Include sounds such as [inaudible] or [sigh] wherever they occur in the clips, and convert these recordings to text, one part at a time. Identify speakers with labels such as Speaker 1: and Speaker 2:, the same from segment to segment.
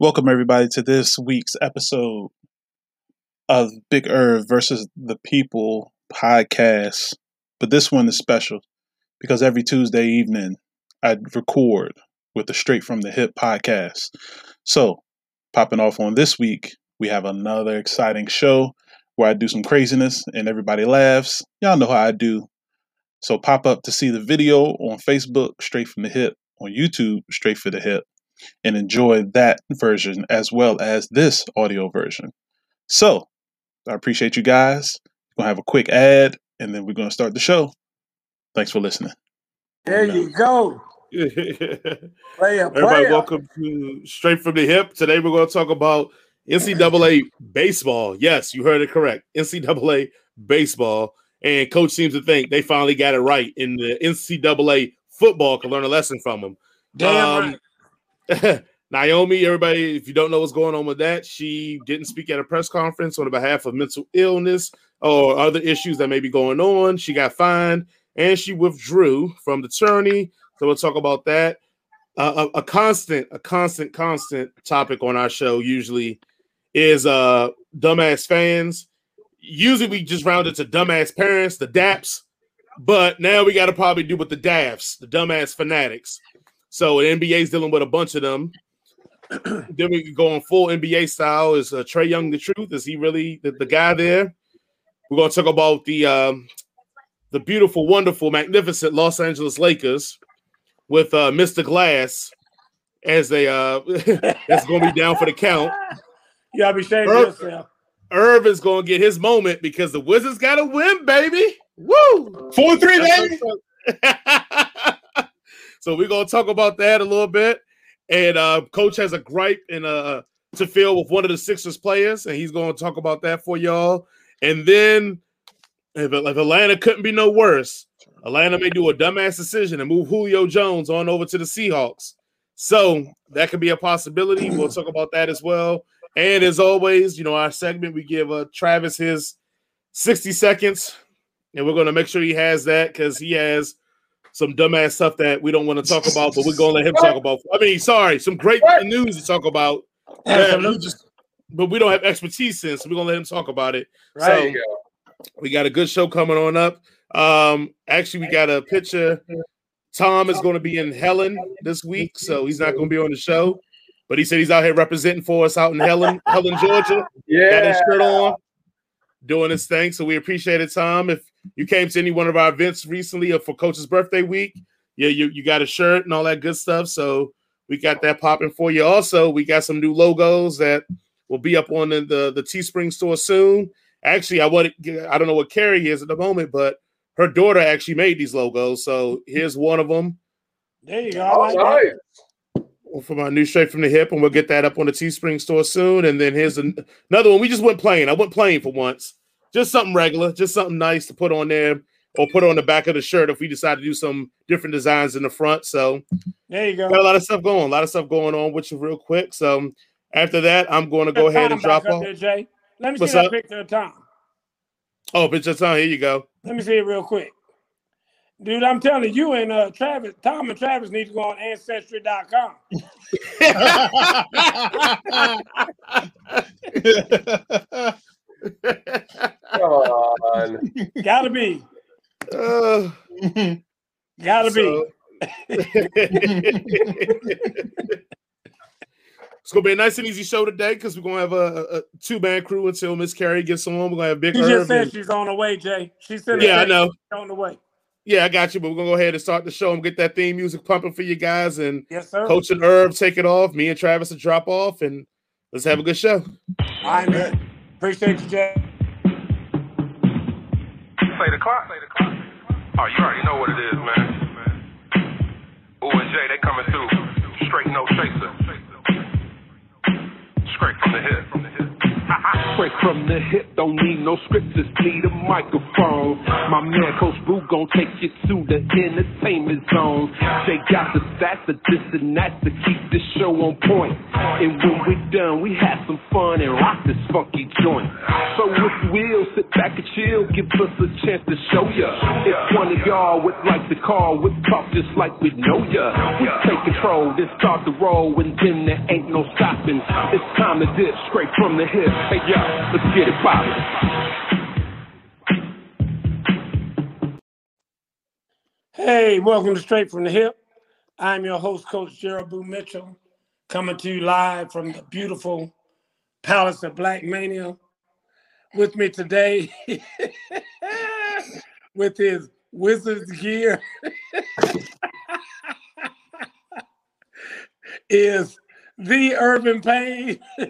Speaker 1: Welcome, everybody, to this week's episode of Big Irv versus the People podcast. But this one is special because every Tuesday evening I record with the Straight from the Hip podcast. So, popping off on this week, we have another exciting show where I do some craziness and everybody laughs. Y'all know how I do. So, pop up to see the video on Facebook, Straight from the Hip, on YouTube, Straight for the Hip and enjoy that version as well as this audio version. So, I appreciate you guys. We're going to have a quick ad and then we're going to start the show. Thanks for listening.
Speaker 2: There you go. [laughs]
Speaker 3: player, Everybody, welcome to Straight from the Hip. Today we're going to talk about NCAA baseball. Yes, you heard it correct. NCAA baseball. And coach seems to think they finally got it right in the NCAA football can learn a lesson from them.
Speaker 2: Damn um, right. [laughs]
Speaker 3: Naomi, everybody, if you don't know what's going on with that, she didn't speak at a press conference on behalf of mental illness or other issues that may be going on. She got fined and she withdrew from the tourney. So we'll talk about that. Uh, a, a, constant, a constant, constant topic on our show usually is uh dumbass fans. Usually we just round it to dumbass parents, the DAPs, but now we got to probably do with the DAFs, the dumbass fanatics. So the NBA is dealing with a bunch of them. [clears throat] then we go on full NBA style. Is uh, Trae Young the truth? Is he really the, the guy there? We're going to talk about the um, the beautiful, wonderful, magnificent Los Angeles Lakers with uh, Mr. Glass as they uh [laughs] that's going to be down for the count. [laughs]
Speaker 2: You gotta be ashamed Irv, of yourself.
Speaker 3: Irv is going to get his moment because the Wizards got to win, baby. Woo!
Speaker 2: Four three, baby. [laughs]
Speaker 3: So we're gonna talk about that a little bit. And uh, coach has a gripe and uh to fill with one of the Sixers players, and he's gonna talk about that for y'all. And then if, if Atlanta couldn't be no worse, Atlanta may do a dumbass decision and move Julio Jones on over to the Seahawks. So that could be a possibility. We'll talk about that as well. And as always, you know, our segment we give uh, Travis his 60 seconds, and we're going to make sure he has that because he has some dumbass stuff that we don't want to talk about, but we're gonna let him talk about. I mean, sorry, some great news to talk about. We just, but we don't have expertise in, so we're gonna let him talk about it. Right. So we got a good show coming on up. Um, actually, we got a picture. Tom is going to be in Helen this week, so he's not going to be on the show. But he said he's out here representing for us out in Helen, Helen, Georgia.
Speaker 2: Yeah,
Speaker 3: got his shirt on, doing his thing. So we appreciate it, Tom. If you came to any one of our events recently or for Coach's birthday week, yeah, you, you got a shirt and all that good stuff. So we got that popping for you. Also, we got some new logos that will be up on the, the, the Teespring store soon. Actually, I want I don't know what Carrie is at the moment, but her daughter actually made these logos. So here's one of them.
Speaker 2: There you go. All right.
Speaker 3: From our new straight from the hip, and we'll get that up on the Teespring store soon. And then here's an, another one. We just went plain. I went plain for once just something regular, just something nice to put on there or put on the back of the shirt if we decide to do some different designs in the front. So
Speaker 2: there you go.
Speaker 3: Got a lot of stuff going, a lot of stuff going on with you real quick. So after that, I'm going to go ahead and drop off.
Speaker 2: There, Jay. Let me What's see that up? picture of Tom.
Speaker 3: Oh, picture of Tom. Here you go.
Speaker 2: Let me see it real quick. Dude, I'm telling you and uh, Travis, Tom and Travis need to go on ancestry.com. [laughs] [laughs] [laughs] Come on. [laughs] Gotta be. Uh, Gotta so. be. [laughs]
Speaker 3: it's gonna be a nice and easy show today because we're gonna have a, a two man crew until Miss Carrie gets on. We're gonna have big.
Speaker 2: She just said and... she's on the way, Jay. She said,
Speaker 3: "Yeah, I know,
Speaker 2: on the way."
Speaker 3: Yeah, I got you. But we're gonna go ahead and start the show and get that theme music pumping for you guys. And
Speaker 2: yes, sir.
Speaker 3: Coach and Herb take it off. Me and Travis will drop off, and let's have a good show.
Speaker 2: Man. Appreciate you, Jay. Play
Speaker 4: the clock. Play the clock. Oh, you already know what it is, man. Ooh and Jay, they coming through. Straight no chaser. Straight from the hip. From the hip. [laughs] Straight
Speaker 5: from the hip. Don't need no script, just need a microphone. My man Coach Boo gon' take you to the entertainment zone. They got the stats, the this and that to keep this show on point. And when we done, we have some fun and rock this funky joint. So if you will, sit back and chill, give us a chance to show ya. If one of y'all would like to call, we talk just like we know ya. We take control, then start the roll, and then there ain't no stopping. It's time to dip straight from the hip. Hey, yo, let's get it poppin'.
Speaker 2: Hey, welcome to Straight from the Hip. I'm your host, Coach Gerald Boo Mitchell, coming to you live from the beautiful Palace of Black Mania. With me today, [laughs] with his Wizards gear, [laughs] is the Irvin Payne, [laughs]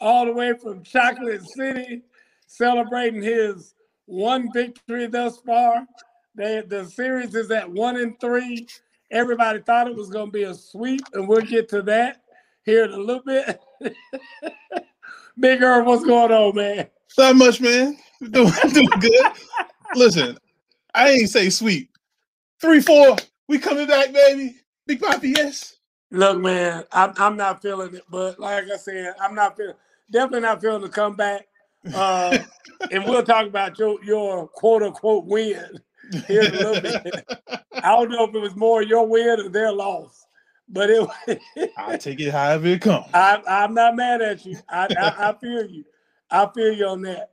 Speaker 2: all the way from Chocolate City, celebrating his one victory thus far. They, the series is at one and three. Everybody thought it was going to be a sweep, and we'll get to that here in a little bit. [laughs] Big Irv, what's going on, man?
Speaker 1: Not much, man. [laughs] Doing, doing good. Listen, I ain't say sweep. Three, four. We coming back, baby. Big Poppy, yes.
Speaker 2: Look, man, I'm, I'm not feeling it, but like I said, I'm not feeling definitely not feeling the comeback. Uh, [laughs] and we'll talk about your your quote unquote win here in a little bit. [laughs] I don't know if it was more your win or their loss, but it. [laughs]
Speaker 1: I'll take it however it comes.
Speaker 2: I, I'm not mad at you. I, I, I feel you. I feel you on that.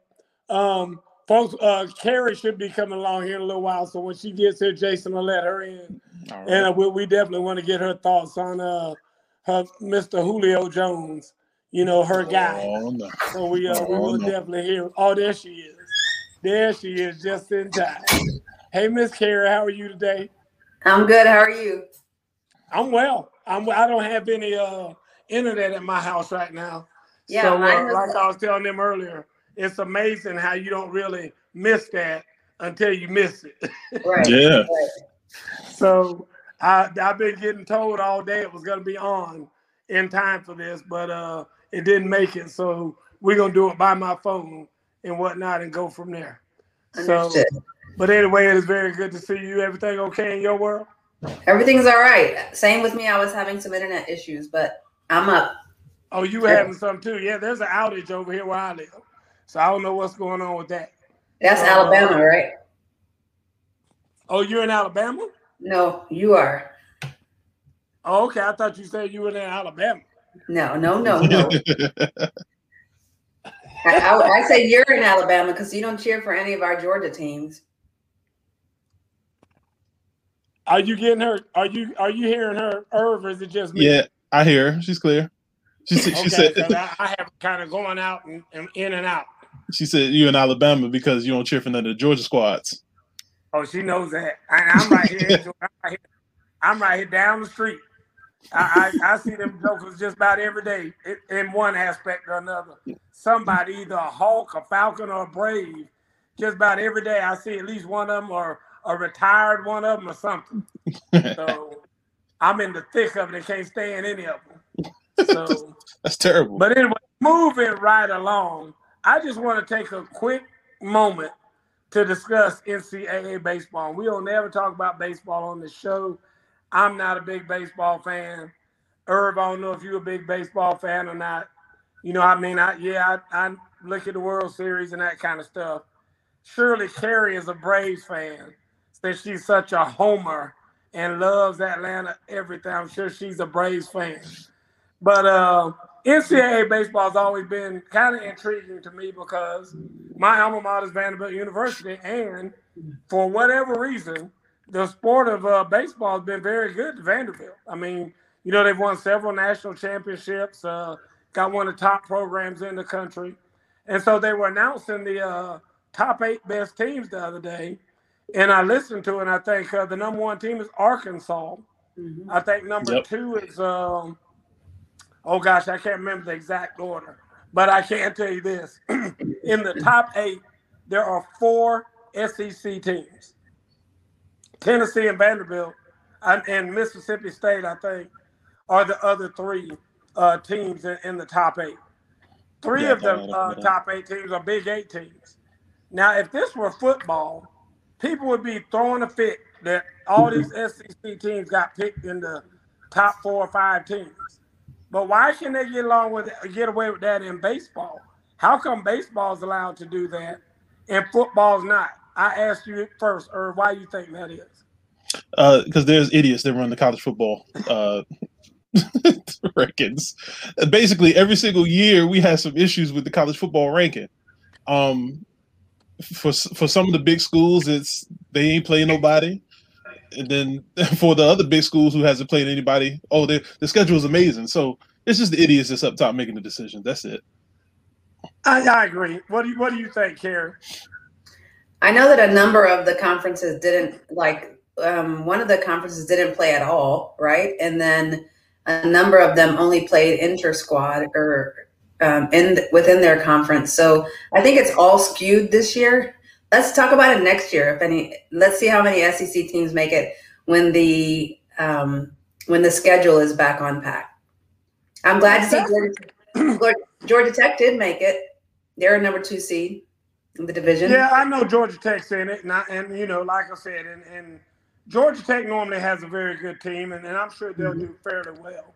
Speaker 2: Um, folks, uh, Carrie should be coming along here in a little while. So when she gets here, Jason will let her in.
Speaker 1: Right.
Speaker 2: And uh, we, we definitely want to get her thoughts on uh, her Mr. Julio Jones, you know, her guy.
Speaker 1: Oh, no.
Speaker 2: So we, uh, we
Speaker 1: Oh,
Speaker 2: will
Speaker 1: no.
Speaker 2: definitely hear. Oh, there she is. There she is, just in time. Hey, Miss Kara, how are you today?
Speaker 6: I'm good. How are you?
Speaker 2: I'm well. I'm. I don't have any uh internet at my house right now.
Speaker 6: Yeah,
Speaker 2: so uh, like I was telling them earlier, it's amazing how you don't really miss that until you miss it. [laughs]
Speaker 6: Right.
Speaker 1: Yeah.
Speaker 6: right.
Speaker 2: so I I've been getting told all day it was gonna be on in time for this, but uh it didn't make it. So we're gonna do it by my phone and whatnot and go from there. So
Speaker 6: Understood.
Speaker 2: but anyway, it is very good to see you. Everything okay in your world?
Speaker 6: Everything's all right. Same with me. I was having some internet issues, but I'm up.
Speaker 2: Oh, you were having some too. Yeah, there's an outage over here where I live. So I don't know what's going on with that.
Speaker 6: That's
Speaker 2: Uh,
Speaker 6: Alabama, right?
Speaker 2: Oh, you're in Alabama?
Speaker 6: No, you are.
Speaker 2: Oh, okay. I thought you said you were in Alabama.
Speaker 6: No, no, no, no. [laughs] I, I, I say you're in Alabama because you don't cheer for any of our Georgia teams.
Speaker 2: Are you getting her? Are you are you hearing her, Irv, or is it just me?
Speaker 1: Yeah, I hear her. She's clear. She said, she
Speaker 2: Okay,
Speaker 1: said
Speaker 2: 'cause I, I have kind of going out and, and in and out.
Speaker 1: she said you in Alabama because you don't cheer for none of the Georgia squads.
Speaker 2: Oh, she knows that. I, I'm right here. [laughs] Georgia. I'm right here. I'm right here down the street. I, I, I see them jokers just about every day in, in one aspect or another. Somebody, either a Hawk, a Falcon, or a Brave, just about every day I see at least one of them or a retired one of them or something. [laughs] So I'm in the thick of it and can't stand any of them. So, [laughs]
Speaker 1: That's terrible.
Speaker 2: but anyway, moving right along, I just want to take a quick moment to discuss NCAA baseball. We don't ever talk about baseball on the show. I'm not a big baseball fan. Irv, I don't know if you're a big baseball fan or not. You know, I mean, I yeah, I, I look at the World Series and that kind of stuff. Surely Carrie is a Braves fan since she's such a homer and loves Atlanta everything. I'm sure she's a Braves fan. But uh, NCAA baseball has always been kind of intriguing to me because my alma mater is Vanderbilt University, and for whatever reason, the sport of uh, baseball has been very good to Vanderbilt. I mean, you know, they've won several national championships, uh, got one of the top programs in the country. And so they were announcing the uh, top eight best teams the other day. And I listened to it, and I think uh, the number one team is Arkansas.
Speaker 6: Mhm.
Speaker 2: I think number
Speaker 1: Yep.
Speaker 2: two is, um, oh gosh, I can't remember the exact order, but I can tell you this. [clears throat] In the top eight, there are four SEC teams Tennessee and Vanderbilt, and, and Mississippi State, I think, are the other three uh, teams in, in the top eight. Three
Speaker 1: Yeah,
Speaker 2: of the uh, top eight teams are Big Eight teams. Now, if this were football, people would be throwing a fit that all these [laughs] SEC teams got picked in the top four or five teams. But why can they get along with get away with that in baseball? How come baseball's allowed to do that and football's not? I asked you first, or why you think that is?
Speaker 1: Because Uh, there's idiots that run the college football uh, [laughs] rankings. Basically, every single year we have some issues with the college football ranking. Um, for for some of the big schools, it's they ain't playing nobody, and then [laughs] for the other big schools who hasn't played anybody, oh, the the schedule is amazing. So it's just the idiots that's up top making the decisions. That's it.
Speaker 2: I, I agree. What do you What do you think, Carrie?
Speaker 6: I know that a number of the conferences didn't like um, one of the conferences didn't play at all, right? And then a number of them only played inter squad or um, in within their conference. So I think it's all skewed this year. Let's talk about it next year. If any, let's see how many SEC teams make it when the um, when the schedule is back on pack. I'm glad to see Georgia, Georgia Tech did make it. They're a number two seed in the division.
Speaker 2: Yeah, I know Georgia Tech's in it, and, I, and you know, like I said, and, and Georgia Tech normally has a very good team, and, and I'm sure they'll
Speaker 6: Mhm.
Speaker 2: do fairly well.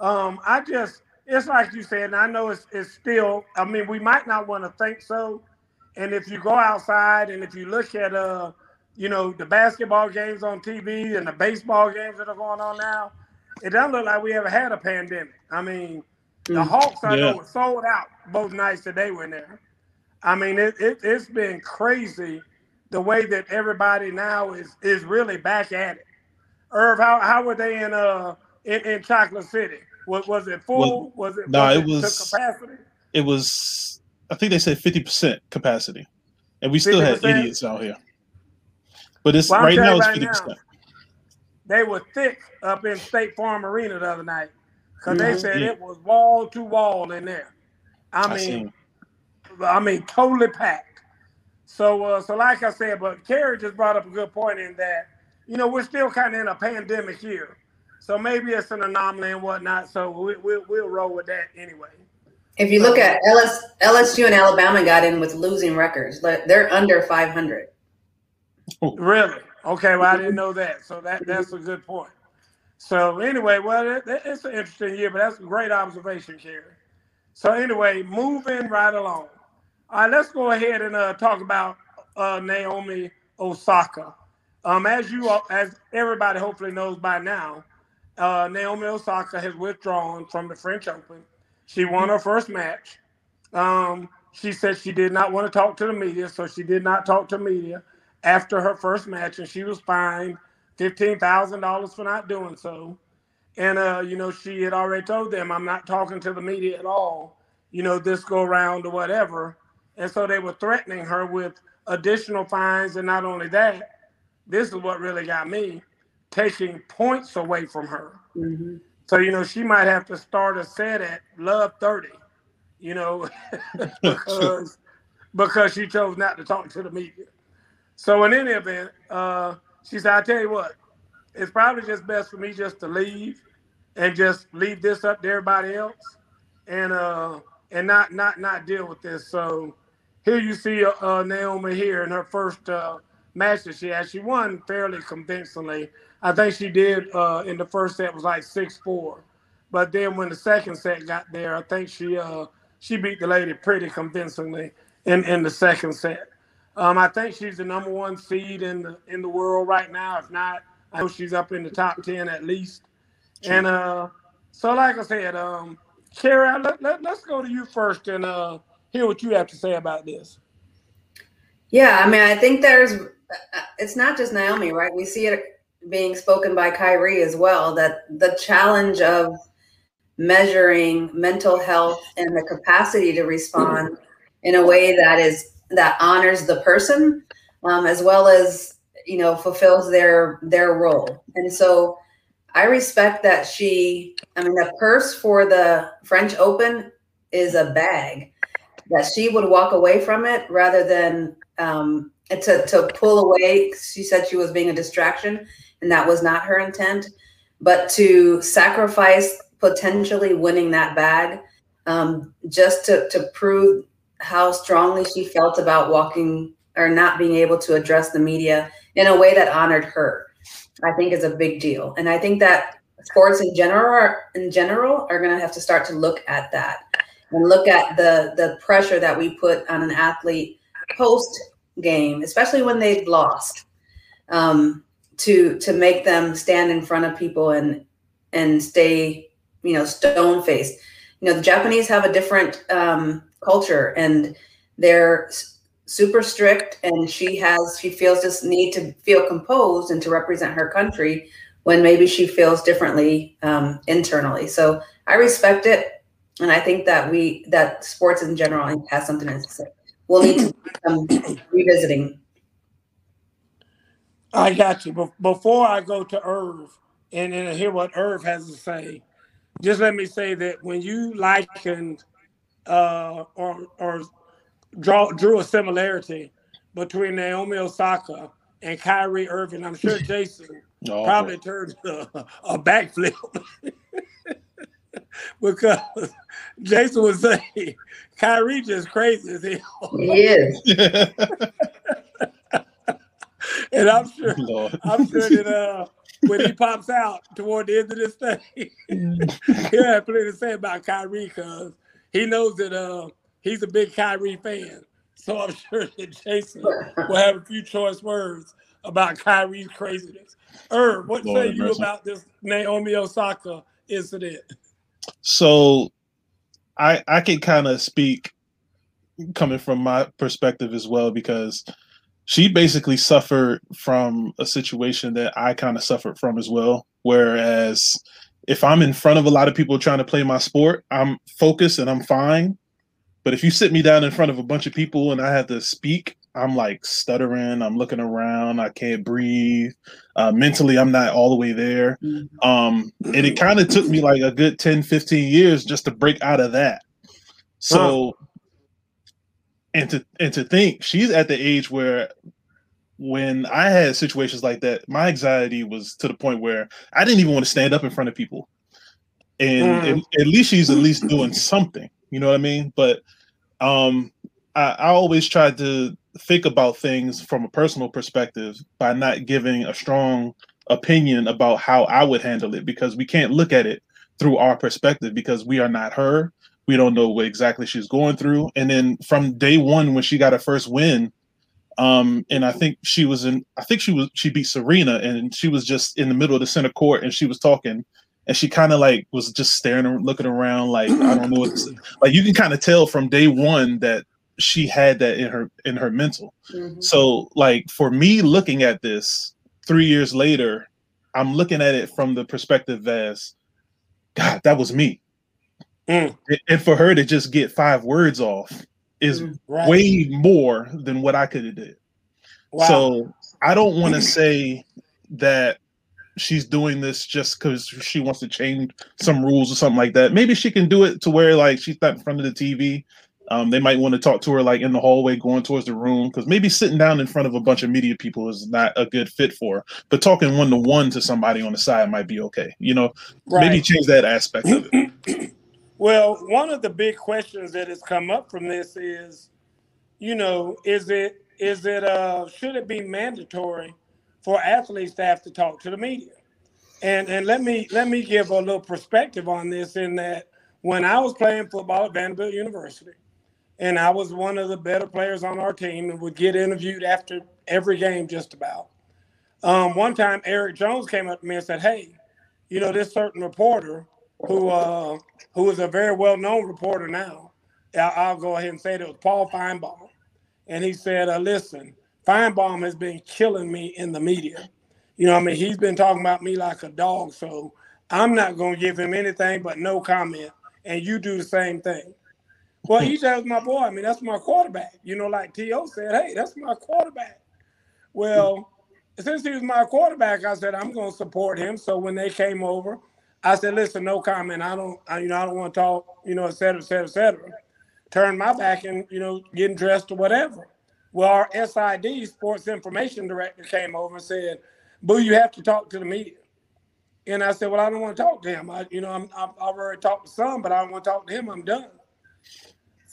Speaker 2: Um, I just, it's like you said, and I know it's, it's still. I mean, we might not want to think so, and if you go outside and if you look at, uh, you know, the basketball games on TV and the baseball games that are going on now, it doesn't look like we ever had a pandemic. I mean, the
Speaker 6: Mm.
Speaker 2: Hawks, I know,
Speaker 1: Yeah.
Speaker 2: were sold out both nights that they were in there. I mean, it, it it's been crazy the way that everybody now is is really back at it. Irv, how how were they in uh in, in Chocolate City? Was was it full? was it
Speaker 1: nah,
Speaker 2: was
Speaker 1: it was-
Speaker 2: capacity?
Speaker 1: It was, I think they said fifty percent capacity, and we still had
Speaker 2: 50%?
Speaker 1: idiots out here. But it's
Speaker 2: Well,
Speaker 1: right now it's fifty
Speaker 2: now,
Speaker 1: percent.
Speaker 2: They were thick up in State Farm Arena the other night because they
Speaker 6: Mhm.
Speaker 2: said
Speaker 1: Yeah.
Speaker 2: it was wall to wall in there. I
Speaker 1: I
Speaker 2: mean. I mean, totally packed. So, uh, so like I said, but Carrie just brought up a good point in that, you know, we're still kind of in a pandemic year. So maybe it's an anomaly and whatnot. So we, we'll, we'll roll with that anyway.
Speaker 6: If you look at LS, LSU and Alabama got in with losing records. They're under 500.
Speaker 2: Really? Okay. Well, I didn't know that. So that that's a good point. So anyway, well, it, it- it's an interesting year, but that's a great observation, Carrie. So anyway, moving right along. All right, let's go ahead and uh, talk about uh, Naomi Osaka. Um, as you, as everybody hopefully knows by now, uh, Naomi Osaka has withdrawn from the French Open. She won her first match. Um, she said she did not want to talk to the media, so she did not talk to media after her first match, and she was fined fifteen thousand dollars for not doing so. And uh, you know, she had already told them, "I'm not talking to the media at all." You know, this go round or whatever. And so they were threatening her with additional fines, and not only that, this is what really got me taking points away from her.
Speaker 6: Mhm.
Speaker 2: So, you know, she might have to start a set at love 30, you know, [laughs] because because she chose not to talk to the media. So in any event, uh, she said, I tell you what, it's probably just best for me just to leave and just leave this up to everybody else and uh and not not not deal with this. So here you see uh, Naomi here in her first uh, match that she had. She won fairly convincingly. I think she did uh, in the first set was like six four, but then when the second set got there, I think she uh, she beat the lady pretty convincingly in, in the second set. Um, I think she's the number one seed in the in the world right now. If not, I know she's up in the top ten at least. And uh, so, like I said, um, Kara, let, let, let's go to you first and uh, hear what you have to say about this.
Speaker 6: Yeah, I mean, I think there's, it's not just Naomi, right? We see it being spoken by Kyrie as well that the challenge of measuring mental health and the capacity to respond in a way that is that honors the person um, as well as you know fulfills their their role and so i respect that she i mean the purse for the french open is a bag that she would walk away from it rather than um, to, to pull away. She said she was being a distraction and that was not her intent. But to sacrifice potentially winning that bag um, just to, to prove how strongly she felt about walking or not being able to address the media in a way that honored her. I think is a big deal, and I think that sports in general in general are going to have to start to look at that and look at the the pressure that we put on an athlete post game, especially when they've lost, um, to to make them stand in front of people and and stay, you know, stone faced. You know, the Japanese have a different um, culture and they're super strict, and she has she feels this need to feel composed and to represent her country when maybe she feels differently um, internally. So I respect it, and I think that we that sports in general has something to say. We'll need to [clears throat] um, revisiting.
Speaker 2: I got you. Before I go to Irv and, and hear what Irv has to say, just let me say that when you likened uh, or or draw drew a similarity between Naomi Osaka and Kyrie Irving, I'm sure [laughs] Jason oh, probably turned a, [laughs] a backflip. [laughs] because [laughs] Jason would say Kyrie just crazy as hell.
Speaker 6: He is. [laughs]
Speaker 2: and I'm sure Lord. I'm sure that uh, when he pops out toward the end of this thing, [laughs] he'll have plenty to say about Kyrie because he knows that uh, he's a big Kyrie fan. So I'm sure that Jason will have a few choice words about Kyrie's craziness. Irv, what Lord say you mercy. about this Naomi Osaka incident?
Speaker 1: So I I can kind of speak coming from my perspective as well because she basically suffered from a situation that I kind of suffered from as well. Whereas if I'm in front of a lot of people trying to play my sport, I'm focused and I'm fine. But if you sit me down in front of a bunch of people and I have to speak, I'm like stuttering. I'm looking around. I can't breathe. Uh, mentally, I'm not all the way there. Mm-hmm. Um, and it kind of took me like a good 10, 15 years just to break out of that. So, huh. and to and to think she's at the age where when I had situations like that, my anxiety was to the point where I didn't even want to stand up in front of people. And mm. at, at least she's at least doing something. You know what I mean? But um I, I always tried to think about things from a personal perspective by not giving a strong opinion about how I would handle it because we can't look at it through our perspective because we are not her. We don't know what exactly she's going through. And then from day one, when she got her first win, um, and I think she was in, I think she was, she beat Serena and she was just in the middle of the center court and she was talking and she kind of like was just staring and looking around like, I don't know what, like you can kind of tell from day one that she had that in her in her mental. Mm-hmm. So like for me looking at this 3 years later, I'm looking at it from the perspective as god, that was me. Mm. And for her to just get five words off is mm, right. way more than what I could have did. Wow. So I don't want to say that she's doing this just because she wants to change some rules or something like that. Maybe she can do it to where like she's not in front of the TV um, they might want to talk to her like in the hallway going towards the room because maybe sitting down in front of a bunch of media people is not a good fit for her. But talking one to one to somebody on the side might be okay. You know, right. maybe change that aspect of it. [clears throat]
Speaker 2: well, one of the big questions that has come up from this is, you know, is it is it uh should it be mandatory for athletes to have to talk to the media? And and let me let me give a little perspective on this in that when I was playing football at Vanderbilt University, and I was one of the better players on our team and would get interviewed after every game just about. Um, one time, Eric Jones came up to me and said, "Hey, you know this certain reporter who uh, who is a very well known reporter now. I'll, go ahead and say it, it was Paul Finebaum, and he said, uh, listen, Finebaum has been killing me in the media. You know, I mean, he's been talking about me like a dog, so I'm not going to give him anything but no comment, and you do the same thing." Well, EJ was my boy. I mean, that's my quarterback. You know, like T.O. said, hey, that's my quarterback. Well, since he was my quarterback, I said, I'm going to support him. So when they came over, I said, listen, no comment. I don't, I, you know, I don't want to talk, you know, et cetera, et cetera, et cetera. Turn my back and, you know, getting dressed or whatever. Well, our SID, Sports Information Director, came over and said, Boo, you have to talk to the media. And I said, well, I don't want to talk to him. I, you know, I'm, I've already talked to some, but I don't want to talk to him. I'm done.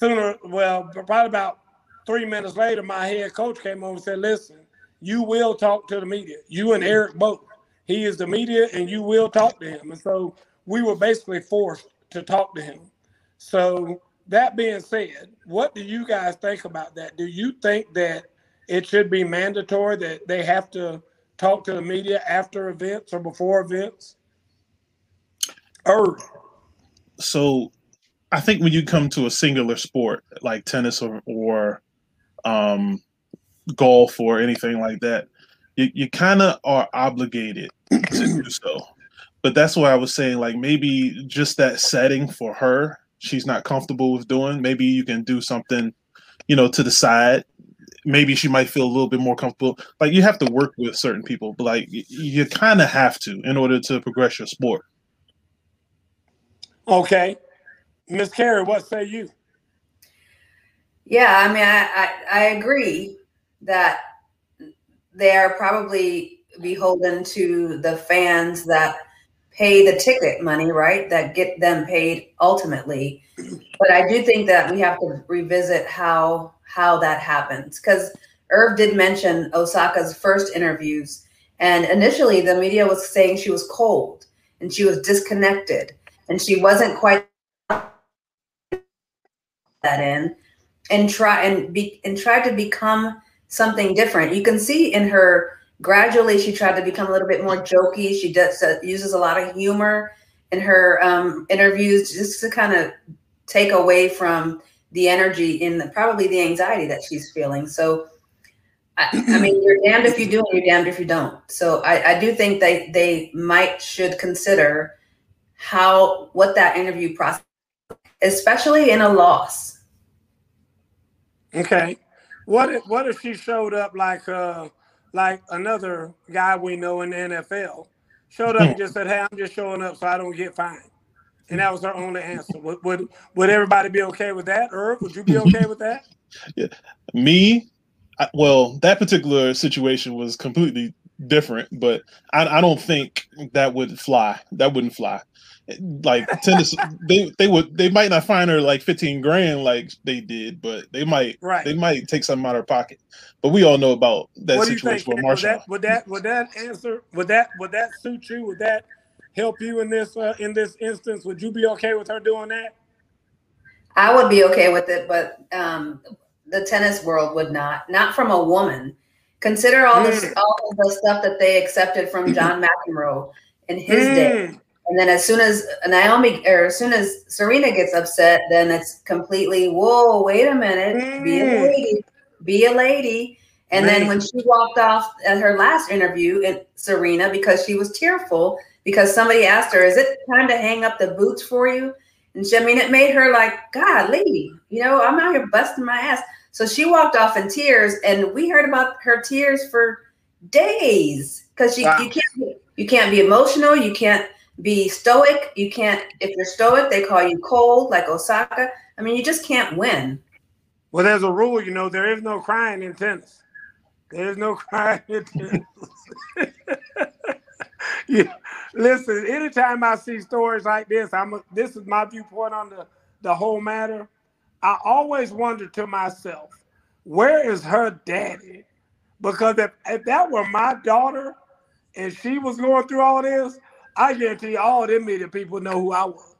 Speaker 2: Sooner, well, probably about three minutes later, my head coach came over and said, listen, you will talk to the media. You and Eric both. He is the media, and you will talk to him. And so we were basically forced to talk to him. So that being said, what do you guys think about that? Do you think that it should be mandatory that they have to talk to the media after events or before events? Or
Speaker 1: so I think when you come to a singular sport like tennis or, or um, golf or anything like that, you, you kind of are obligated to do so. But that's why I was saying, like, maybe just that setting for her, she's not comfortable with doing. Maybe you can do something, you know, to the side. Maybe she might feel a little bit more comfortable. Like, you have to work with certain people, but like, you kind of have to in order to progress your sport.
Speaker 2: Okay. Miss Carrie, what say you?
Speaker 6: Yeah, I mean, I, I, I agree that they are probably beholden to the fans that pay the ticket money, right? That get them paid ultimately. But I do think that we have to revisit how how that happens because Irv did mention Osaka's first interviews, and initially the media was saying she was cold and she was disconnected and she wasn't quite that in and try and be and try to become something different. You can see in her gradually she tried to become a little bit more jokey. She does uh, uses a lot of humor in her um, interviews just to kind of take away from the energy in the, probably the anxiety that she's feeling. So, I, I, mean, you're damned if you do and you're damned if you don't. So I, I do think they they might should consider how what that interview process, especially in a loss.
Speaker 2: Okay, what if what if she showed up like uh like another guy we know in the NFL showed up and just said, "Hey, I'm just showing up so I don't get fined," and that was her only answer. Would would, would everybody be okay with that? Irv, would you be okay with that? [laughs]
Speaker 1: Yeah. Me, I, well, that particular situation was completely different, but I, I don't think that would fly. That wouldn't fly like tennis they they would they might not find her like 15 grand like they did but they might
Speaker 2: right.
Speaker 1: they might take something out of her pocket. But we all know about that what situation with
Speaker 2: Marshall. Would that, would that would that answer would that would that suit you? Would that help you in this uh, in this instance? Would you be okay with her doing that?
Speaker 6: I would be okay with it but um the tennis world would not not from a woman. Consider all mm. this all of the stuff that they accepted from john [clears throat] mcenroe in his mm. day and then as soon as Naomi or as soon as Serena gets upset, then it's completely, whoa, wait a minute, mm. be a mm. lady, be a lady. And right. then when she walked off at her last interview in Serena because she was tearful because somebody asked her, Is it time to hang up the boots for you? And she, I mean, it made her like, God, lady, you know, I'm out here busting my ass. So she walked off in tears, and we heard about her tears for days because wow. you can't you can't be emotional, you can't be stoic. You can't, if you're stoic, they call you cold, like Osaka. I mean, you just can't win.
Speaker 2: Well, there's a rule, you know, there is no crying in tennis. There is no [laughs] crying in tennis. [laughs] yeah. Listen, anytime I see stories like this, I'm a, this is my viewpoint on the, the whole matter. I always wonder to myself, where is her daddy? Because if, if that were my daughter and she was going through all this, I guarantee you, all them media people know who I was.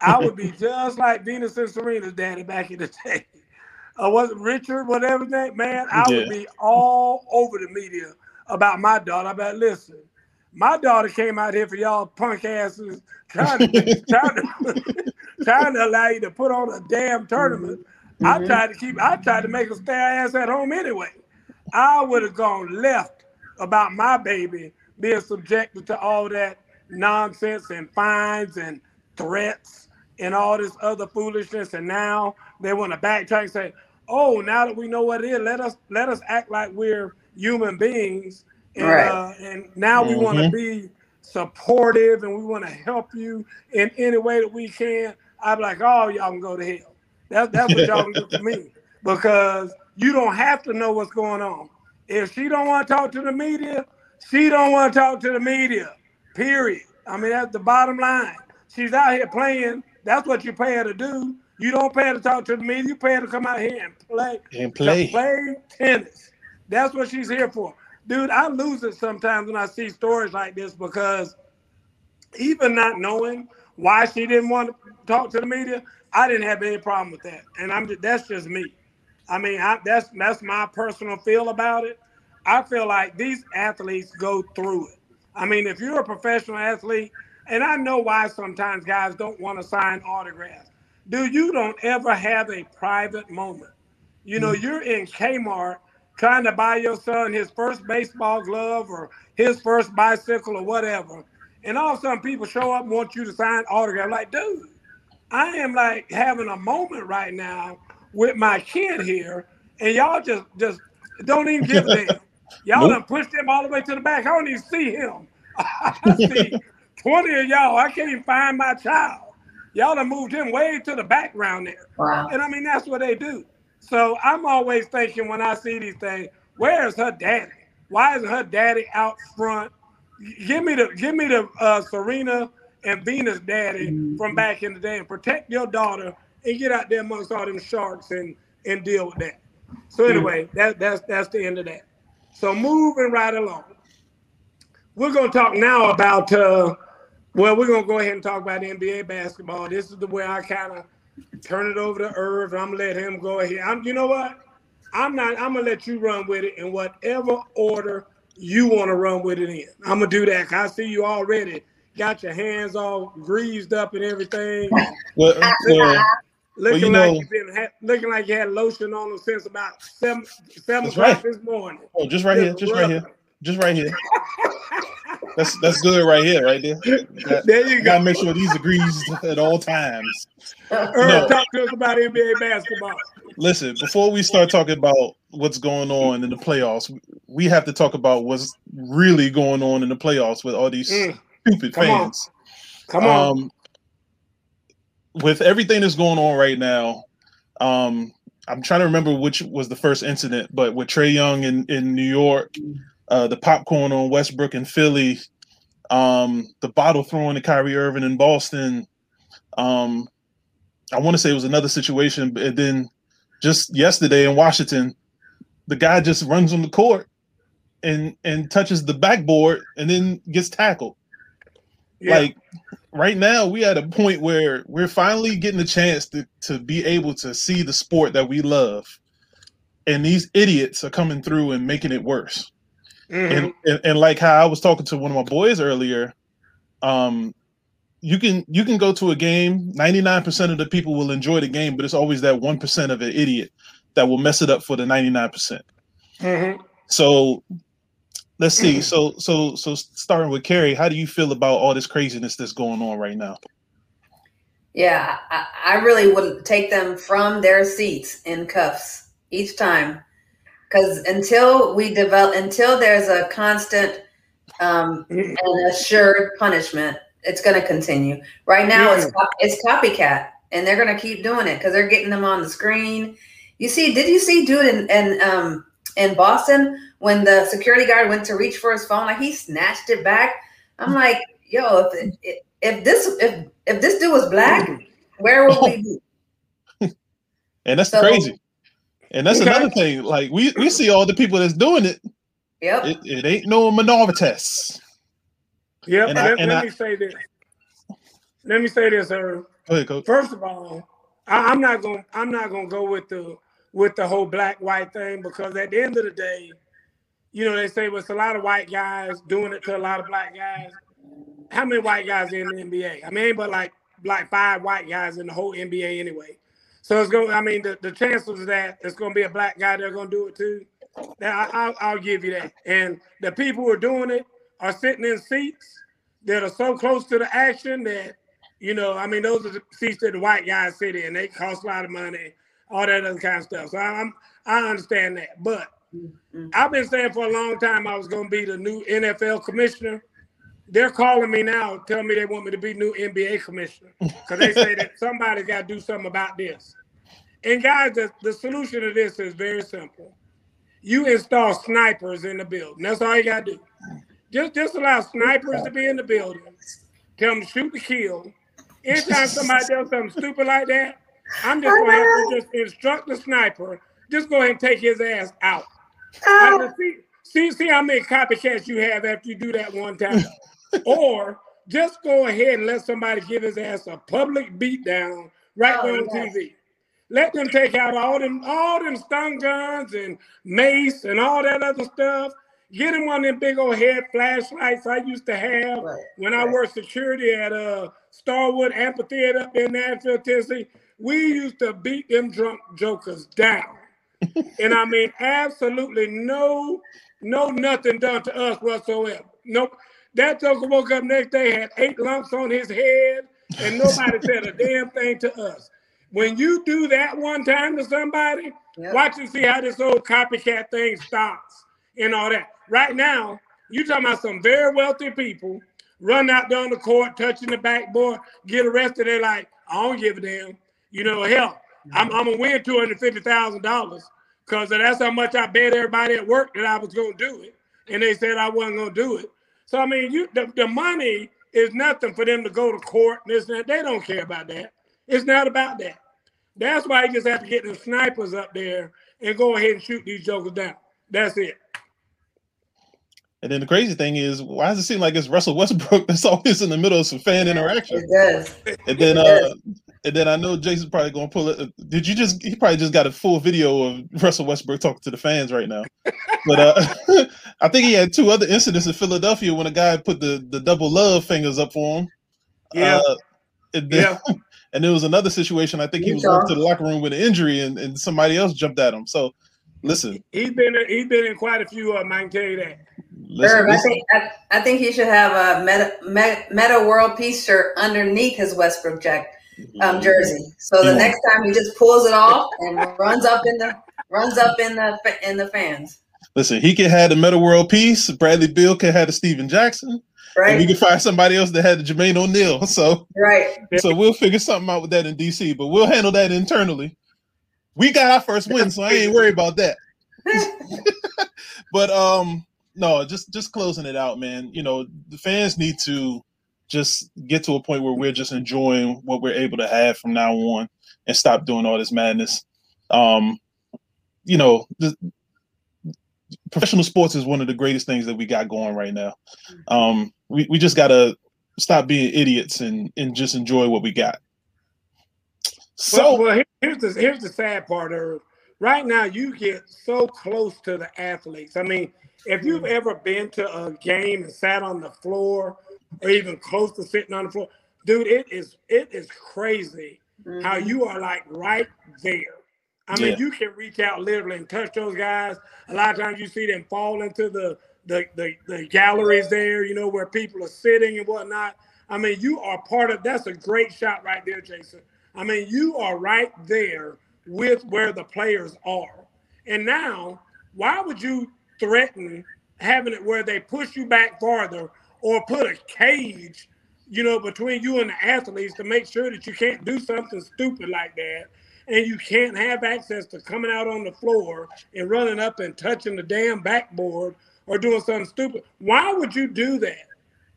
Speaker 2: I would be [laughs] just like Venus and Serena's daddy back in the [laughs] day. Uh, was it Richard, whatever name? Man, I yeah. would be all over the media about my daughter. I bet, listen, my daughter came out here for y'all punk asses trying to [laughs] trying to trying to allow you to put on a damn tournament. Mm-hmm. I tried to keep I tried to make her stay ass at home anyway. I would have gone left about my baby being subjected to all that nonsense and fines and threats and all this other foolishness. And now they want to backtrack and say, "Oh, now that we know what it is, let us let us act like we're human beings." And, right. uh, and now mm-hmm. we want to be supportive and we want to help you in any way that we can. I'm like, "Oh, y'all can go to hell." That's that's what y'all can do to me [laughs] because you don't have to know what's going on. If she don't want to talk to the media, she don't want to talk to the media. Period. I mean, that's the bottom line. She's out here playing. That's what you pay her to do. You don't pay her to talk to the media. You pay her to come out here and play.
Speaker 1: And play.
Speaker 2: Play tennis. That's what she's here for. Dude, I lose it sometimes when I see stories like this because even not knowing why she didn't want to talk to the media, I didn't have any problem with that. And I'm that's just me. I mean, I, that's that's my personal feel about it. I feel like these athletes go through it. I mean, if you're a professional athlete, and I know why sometimes guys don't want to sign autographs. Dude, you don't ever have a private moment. You know, mm. you're in Kmart trying to buy your son his first baseball glove or his first bicycle or whatever. And all of a sudden people show up and want you to sign autograph. Like, dude, I am like having a moment right now with my kid here, and y'all just just don't even give a damn. [laughs] Y'all nope. done pushed him all the way to the back. I don't even see him. I [laughs] see 20 of y'all. I can't even find my child. Y'all have moved him way to the background there.
Speaker 6: Wow.
Speaker 2: And I mean, that's what they do. So I'm always thinking when I see these things, where's her daddy? Why isn't her daddy out front? Give me the give me the uh, Serena and Venus daddy mm-hmm. from back in the day and protect your daughter and get out there amongst all them sharks and and deal with that. So mm-hmm. anyway, that that's that's the end of that. So moving right along, we're gonna talk now about uh, well, we're gonna go ahead and talk about NBA basketball. This is the way I kind of turn it over to Irv. I'm gonna let him go ahead. I'm, you know what? I'm not. I'm gonna let you run with it in whatever order you want to run with it in. I'm gonna do that. Cause I see you already got your hands all greased up and everything. [laughs]
Speaker 1: Well, well,
Speaker 2: looking
Speaker 1: well,
Speaker 2: like you been looking like you had lotion on them since about seven seven o'clock right. this morning.
Speaker 1: Oh, just right here, just right here, just right here. that's that's good right here, right there. Got,
Speaker 2: there you go.
Speaker 1: Gotta make sure these are greased at all times.
Speaker 2: Earl, no. talk to us about NBA basketball.
Speaker 1: Listen, before we start talking about what's going on in the playoffs, we have to talk about what's really going on in the playoffs with all these mm. stupid
Speaker 2: Come
Speaker 1: fans.
Speaker 2: On. Come on.
Speaker 1: Um, with everything that's going on right now, um, I'm trying to remember which was the first incident, but with Trae Young in, in New York, uh, the popcorn on Westbrook and Philly, um, the bottle throwing to Kyrie Irving in Boston. Um, I want to say it was another situation, but then just yesterday in Washington, the guy just runs on the court and and touches the backboard and then gets tackled. Yeah. Like right now, we at a point where we're finally getting a chance to to be able to see the sport that we love, and these idiots are coming through and making it worse. Mm-hmm. And, and, and like how I was talking to one of my boys earlier, um, you can you can go to a game. Ninety nine percent of the people will enjoy the game, but it's always that one percent of an idiot that will mess it up for the ninety nine percent.
Speaker 2: Mm-hmm.
Speaker 1: So let's see. So so so starting with Carrie, how do you feel about all this craziness that's going on right now?
Speaker 6: Yeah, I, I really would take them from their seats in cuffs each time, because until we develop, until there's a constant um, and assured punishment, it's going to continue. Right now, yeah. it's it's copycat, and they're going to keep doing it because they're getting them on the screen. You see, did you see dude in, in um in Boston when the security guard went to reach for his phone, like he snatched it back? I'm like, yo, if if this if if this dude was black, where would we be? [laughs]
Speaker 1: And that's so, crazy. And that's okay. another thing. Like we we see all the people that's doing it.
Speaker 6: Yep.
Speaker 1: It, it ain't no minorities.
Speaker 2: Yep. and let, I, let I, me say this. Let me say this, sir.
Speaker 1: Go ahead, coach.
Speaker 2: First of all, I, am not gonna I'm not going to go with the with the whole black white thing because at the end of the day, you know they say well, it's a lot of white guys doing it to a lot of black guys. How many white guys in the NBA? I mean, but like like five white guys in the whole NBA anyway. So it's going. I mean, the, the chances that it's going to be a black guy that's going to do it too. Now I, I'll give you that. And the people who are doing it are sitting in seats that are so close to the action that, you know, I mean, those are the seats that the white guys sit in. And they cost a lot of money, all that other kind of stuff. So I'm I understand that. But mm-hmm. I've been saying for a long time I was gonna be the new NFL commissioner. They're calling me now, telling me they want me to be new NBA commissioner. Because they say that somebody's got to do something about this. And guys, the, the solution to this is very simple. You install snipers in the building. That's all you gotta do. Just just allow snipers to be in the building. tell them to shoot the kill. Anytime somebody does something stupid like that, I'm just gonna have to just instruct the sniper. Just go ahead and take his ass out. Just oh. see, see, see how many copycats you have after you do that one time. or just go ahead and let somebody give his ass a public beatdown right
Speaker 6: Oh,
Speaker 2: there on oh,
Speaker 6: yes.
Speaker 2: TV. Let them take out all them all them stun guns and mace and all that other stuff. Get them one of them big old head flashlights I used to have
Speaker 6: Right,
Speaker 2: when I worked security at uh Starwood Amphitheater up in Nashville, Tennessee. We used to beat them drunk jokers down. [laughs] and I mean absolutely no no nothing done to us whatsoever. Nope. That joker woke up next day, had eight lumps on his head, and nobody said a damn thing to us. When you do that one time to somebody,
Speaker 6: Yep.
Speaker 2: watch and see how this old copycat thing stops and all that. Right now, you talking about some very wealthy people run out down the court, touching the backboard, get arrested. They're like, I don't give a damn. You know, hell, I'm, I'm gonna win two hundred fifty thousand dollars because that's how much I bet everybody at work that I was gonna do it, and they said I wasn't gonna do it. So I mean, you the, the money is nothing for them to go to court. And this and that. They don't care about that. It's not about that. That's why you just have to get the snipers up there and go ahead and shoot these jokers down. That's it.
Speaker 1: And then the crazy thing is, why does it seem like it's Russell Westbrook [laughs] that's always in the middle of some fan interaction?
Speaker 6: It does.
Speaker 1: And then, uh, and then I know Jason's probably going to pull it. Did you just? He probably just got a full video of Russell Westbrook talking to the fans right now. But uh, [laughs] I think he had two other incidents in Philadelphia when a guy put the the double love fingers up for him.
Speaker 2: Yeah.
Speaker 1: Uh, and then, [laughs] and there was another situation. I think he was
Speaker 6: Utah.
Speaker 1: going to the locker room with an injury, and, and somebody else jumped at him. So, listen,
Speaker 2: He's been in, he's been in quite a few of them. I can tell you that.
Speaker 1: listen,
Speaker 6: Irv, I think I, I think he should have a meta, meta, Metta World Peace shirt underneath his Westbrook jack um, jersey. So the
Speaker 1: Yeah.
Speaker 6: next time he just pulls it off and runs up in the runs up in the in the fans.
Speaker 1: Listen, he could have the Metta World Peace. Bradley Beal could have the Stephen Jackson. And we can find somebody else that had the Jermaine O'Neal. [laughs] So,
Speaker 6: right.
Speaker 1: so we'll figure something out with that in DC, but we'll handle that internally. We got our first win, so I ain't worried about that. [laughs] [laughs] but um, no, just just closing it out, man. You know, the fans need to just get to a point where we're just enjoying what we're able to have from now on, and stop doing all this madness. Um, you know, the, professional sports is one of the greatest things that we got going right now. Um, we, we just gotta stop being idiots and and just enjoy what we got. So
Speaker 2: well, well here- here's the here's the sad part, Irv. Right now, you get so close to the athletes. I mean, if you've ever been to a game and sat on the floor, or even close to sitting on the floor, dude, it is it is crazy how
Speaker 6: Mhm.
Speaker 2: you are like right there. I mean,
Speaker 1: Yeah.
Speaker 2: you can reach out literally and touch those guys. A lot of times you see them fall into the the, the the galleries there, you know, where people are sitting and whatnot. I mean, you are part of that's a great shot right there, Jason. I mean, you are right there with where the players are. And now, why would you threaten having it where they push you back farther or put a cage, you know, between you and the athletes to make sure that you can't do something stupid like that and you can't have access to coming out on the floor and running up and touching the damn backboard or doing something stupid. Why would you do that?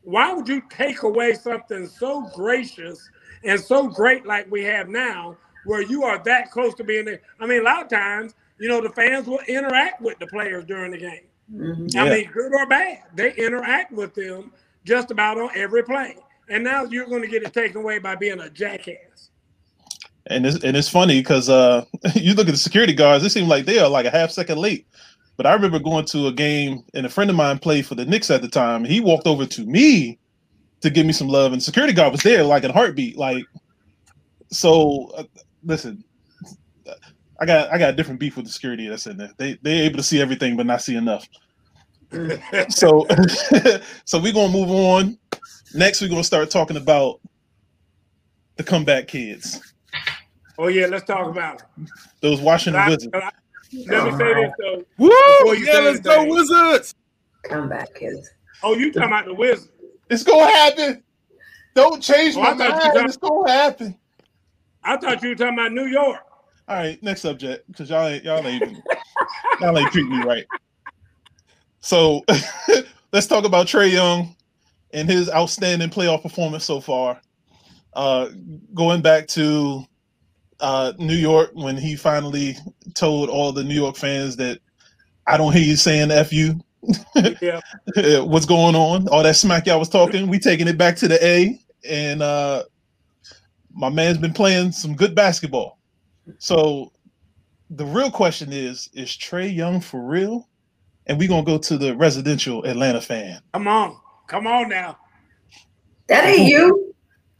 Speaker 2: Why would you take away something so gracious and so great like we have now, where you are that close to being there? I mean, a lot of times, you know, the fans will interact with the players during the game.
Speaker 6: Mhm.
Speaker 2: I mean, good or bad, they interact with them just about on every play. And now you're going to get it taken away by being a jackass.
Speaker 1: and it's and it's funny because uh [laughs] you look at the security guards, it seems like they are like a half second late. But I remember going to a game and a friend of mine played for the Knicks at the time. He walked over to me to give me some love, and security guard was there like in a heartbeat. Like, so uh, listen, I got I got a different beef with the security that's in there. They they're able to see everything but not see enough. [laughs] So [laughs] so we're gonna move on. Next, we're gonna start talking about the comeback kids.
Speaker 2: oh, yeah, let's talk about it.
Speaker 1: Those Washington
Speaker 2: I-
Speaker 1: Wizards.
Speaker 2: I- let me say this, though.
Speaker 3: Woo!
Speaker 2: Before you
Speaker 3: Yeah,
Speaker 2: say
Speaker 3: let's go
Speaker 2: anything.
Speaker 3: Wizards.
Speaker 6: Come back, kids.
Speaker 2: Oh, you talking about the Wizards.
Speaker 1: It's gonna happen. Don't change
Speaker 2: Oh,
Speaker 1: my
Speaker 2: I thought you
Speaker 1: mind.
Speaker 2: got-
Speaker 1: It's gonna happen.
Speaker 2: I thought you were talking about New York.
Speaker 1: All right, next subject, because y'all ain't y'all ain't even, y'all ain't treating me right. So [laughs] let's talk about Trae Young and his outstanding playoff performance so far. Uh, going back to uh, New York when he finally told all the New York fans that I don't hear you saying "f you."
Speaker 2: Yeah. [laughs]
Speaker 1: What's going on? All that smack y'all was talking. We taking it back to the A, and uh, my man's been playing some good basketball. So the real question is: Is Trae Young for real? And we're gonna go to the residential Atlanta fan.
Speaker 2: Come on. Come on now.
Speaker 6: That ain't you. [laughs]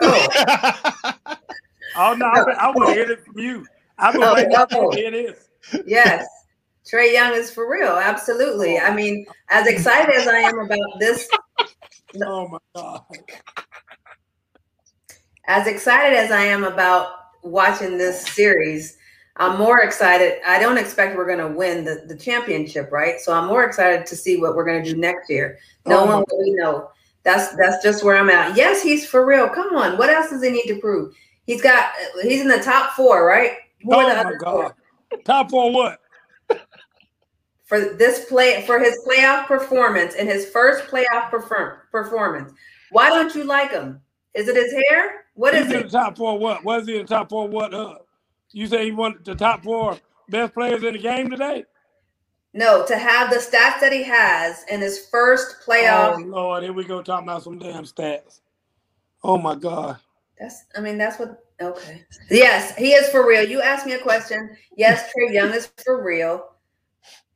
Speaker 6: Oh, [laughs]
Speaker 2: Oh no, I, I want to hear it from you. I've been waiting to hear this.
Speaker 6: yes. Trae Young is for real. Absolutely. I mean, as excited as I am about this,
Speaker 2: Oh my god.
Speaker 6: as excited as I am about watching this series, I'm more excited. I don't expect we're going to win the, the championship, right? So I'm more excited to see what we're going to do next year. No
Speaker 2: Oh,
Speaker 6: one really know. That's that's just where I'm at. Yes, he's for real. Come on, what else does he need to prove? He's got. He's in the top four, right? Who
Speaker 2: Oh my
Speaker 6: other four?
Speaker 2: god. Top four what?
Speaker 6: for this play for his playoff performance and his first playoff perform, performance. Why don't you like him? Is it his hair? What
Speaker 2: He's
Speaker 6: is
Speaker 2: in the
Speaker 6: it?
Speaker 2: top four what? Was he in the top four what? Uh, you say he won the top four best players in the game today?
Speaker 6: No, to have the stats that he has in his first playoff. Oh.
Speaker 2: Lord, here we go talking about some damn stats. Oh my god.
Speaker 6: That's I mean that's what okay. Yes, he is for real. You asked me a question. Yes, Trae Young is for real,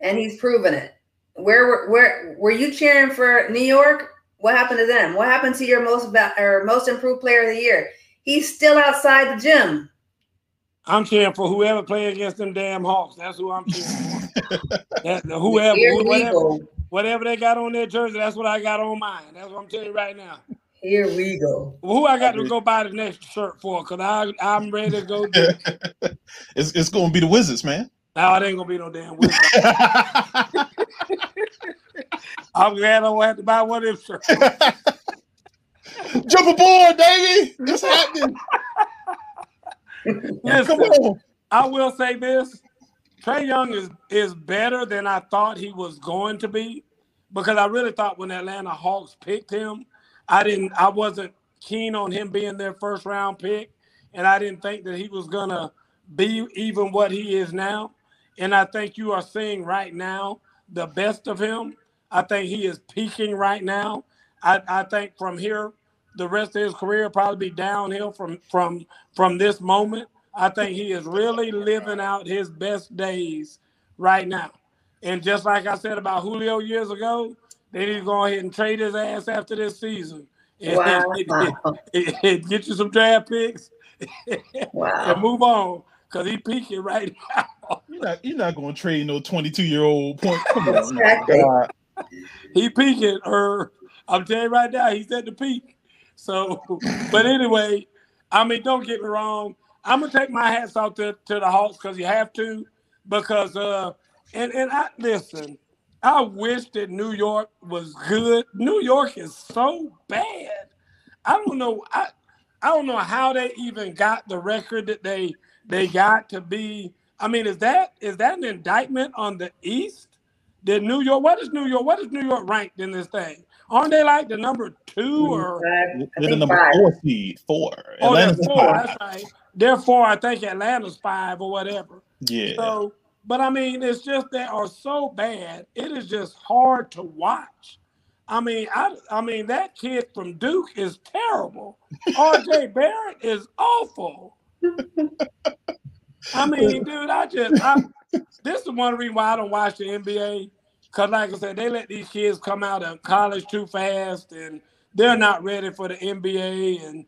Speaker 6: and he's proven it. Where were where were you cheering for New York? What happened to them? What happened to your most or most improved player of the year? He's still outside the gym.
Speaker 2: I'm cheering for whoever play against them damn Hawks. That's who I'm cheering for. [laughs] that, whoever,
Speaker 6: Here
Speaker 2: whatever, whatever they got on their jersey, that's what I got on mine. That's what I'm telling you right now.
Speaker 6: Here we go.
Speaker 2: Well, who I got to go buy the next shirt for? Cause I I'm ready to go. [laughs]
Speaker 1: It's it's gonna be the Wizards, man.
Speaker 2: No, it ain't gonna be no damn wizard. [laughs] I'm glad I don't have to buy one of them shirts. [laughs]
Speaker 1: Jump aboard, baby! It's happening. Come on.
Speaker 2: I will say this: Trae Young is is better than I thought he was going to be, because I really thought when the Atlanta Hawks picked him, I didn't, I wasn't keen on him being their first round pick, and I didn't think that he was gonna be even what he is now. And I think you are seeing right now the best of him. I think he is peaking right now. I, I think from here, the rest of his career probably be downhill from from from this moment. I think he is really living out his best days right now. And just like I said about Julio years ago, they need to go ahead and trade his ass after this season. And,
Speaker 6: Wow. [laughs]
Speaker 2: and get you some draft picks [laughs] and move on. Cause he peaking right [laughs] now.
Speaker 1: You're not, you're not gonna trade no 22 year old point. Come on.
Speaker 6: Exactly.
Speaker 2: He peaking, or I'm telling you right now, he's at the peak. So, but anyway, I mean, don't get me wrong. I'm gonna take my hats off to, to the Hawks because you have to, because uh, and and I listen. I wish that New York was good. New York is so bad. I don't know. I I don't know how they even got the record that they they got to be. I mean, is that is that an indictment on the East? Did New York? What is New York? What is New York ranked in this thing? Aren't they like the number two or?
Speaker 6: I
Speaker 1: They're the number
Speaker 6: five.
Speaker 1: four seed. Four.
Speaker 2: Oh, they're
Speaker 1: Atlanta's
Speaker 2: four.
Speaker 1: five.
Speaker 2: That's right. Therefore, I think Atlanta's five or whatever.
Speaker 1: Yeah.
Speaker 2: So, but I mean, it's just they are so bad. It is just hard to watch. I mean, I I mean that kid from Duke is terrible. [laughs] R.J. Barrett is awful. I mean, [laughs] dude, I just I, this is one reason why I don't watch the NBA. Cause like I said, they let these kids come out of college too fast, and they're not ready for the NBA, and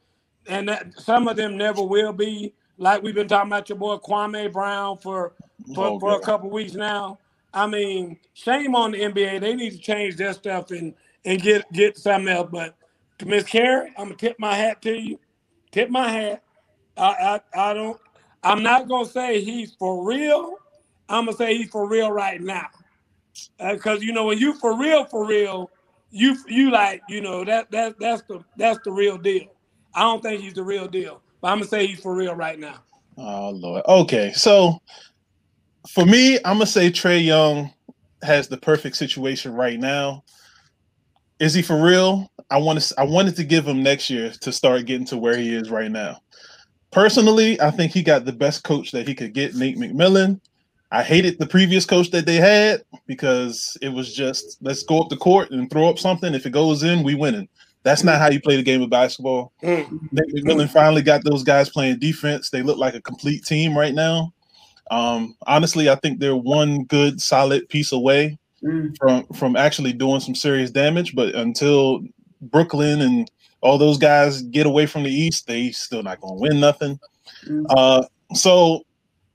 Speaker 2: and that, some of them never will be. Like we've been talking about your boy Kwame Brown for for, for a couple weeks now. I mean, shame on the NBA. They need to change their stuff and and get get something else. But to Miss Carrie, I'm gonna tip my hat to you. Tip my hat. I I, I don't. I'm not gonna say he's for real. I'm gonna say he's for real right now. Uh, because you know when you for real, for real, you you like you know that that that's the that's the real deal. I don't think he's the real deal, but I'm gonna say he's for real right now.
Speaker 1: Oh Lord. Okay, so for me, I'm gonna say Trae Young has the perfect situation right now. is he for real? I want to. I wanted to give him next year to start getting to where he is right now. Personally, I think he got the best coach that he could get, Nate McMillan. I hated the previous coach that they had because it was just let's go up the court and throw up something. If it goes in, we winning. That's not how you play the game of basketball.
Speaker 2: Mm.
Speaker 1: Nate McMillan finally got those guys playing defense. They look like a complete team right now. Um, honestly, I think they're one good, solid piece away
Speaker 6: Mm.
Speaker 1: from from actually doing some serious damage. But until Brooklyn and all those guys get away from the East, they still not going to win nothing.
Speaker 6: Mm.
Speaker 1: Uh, so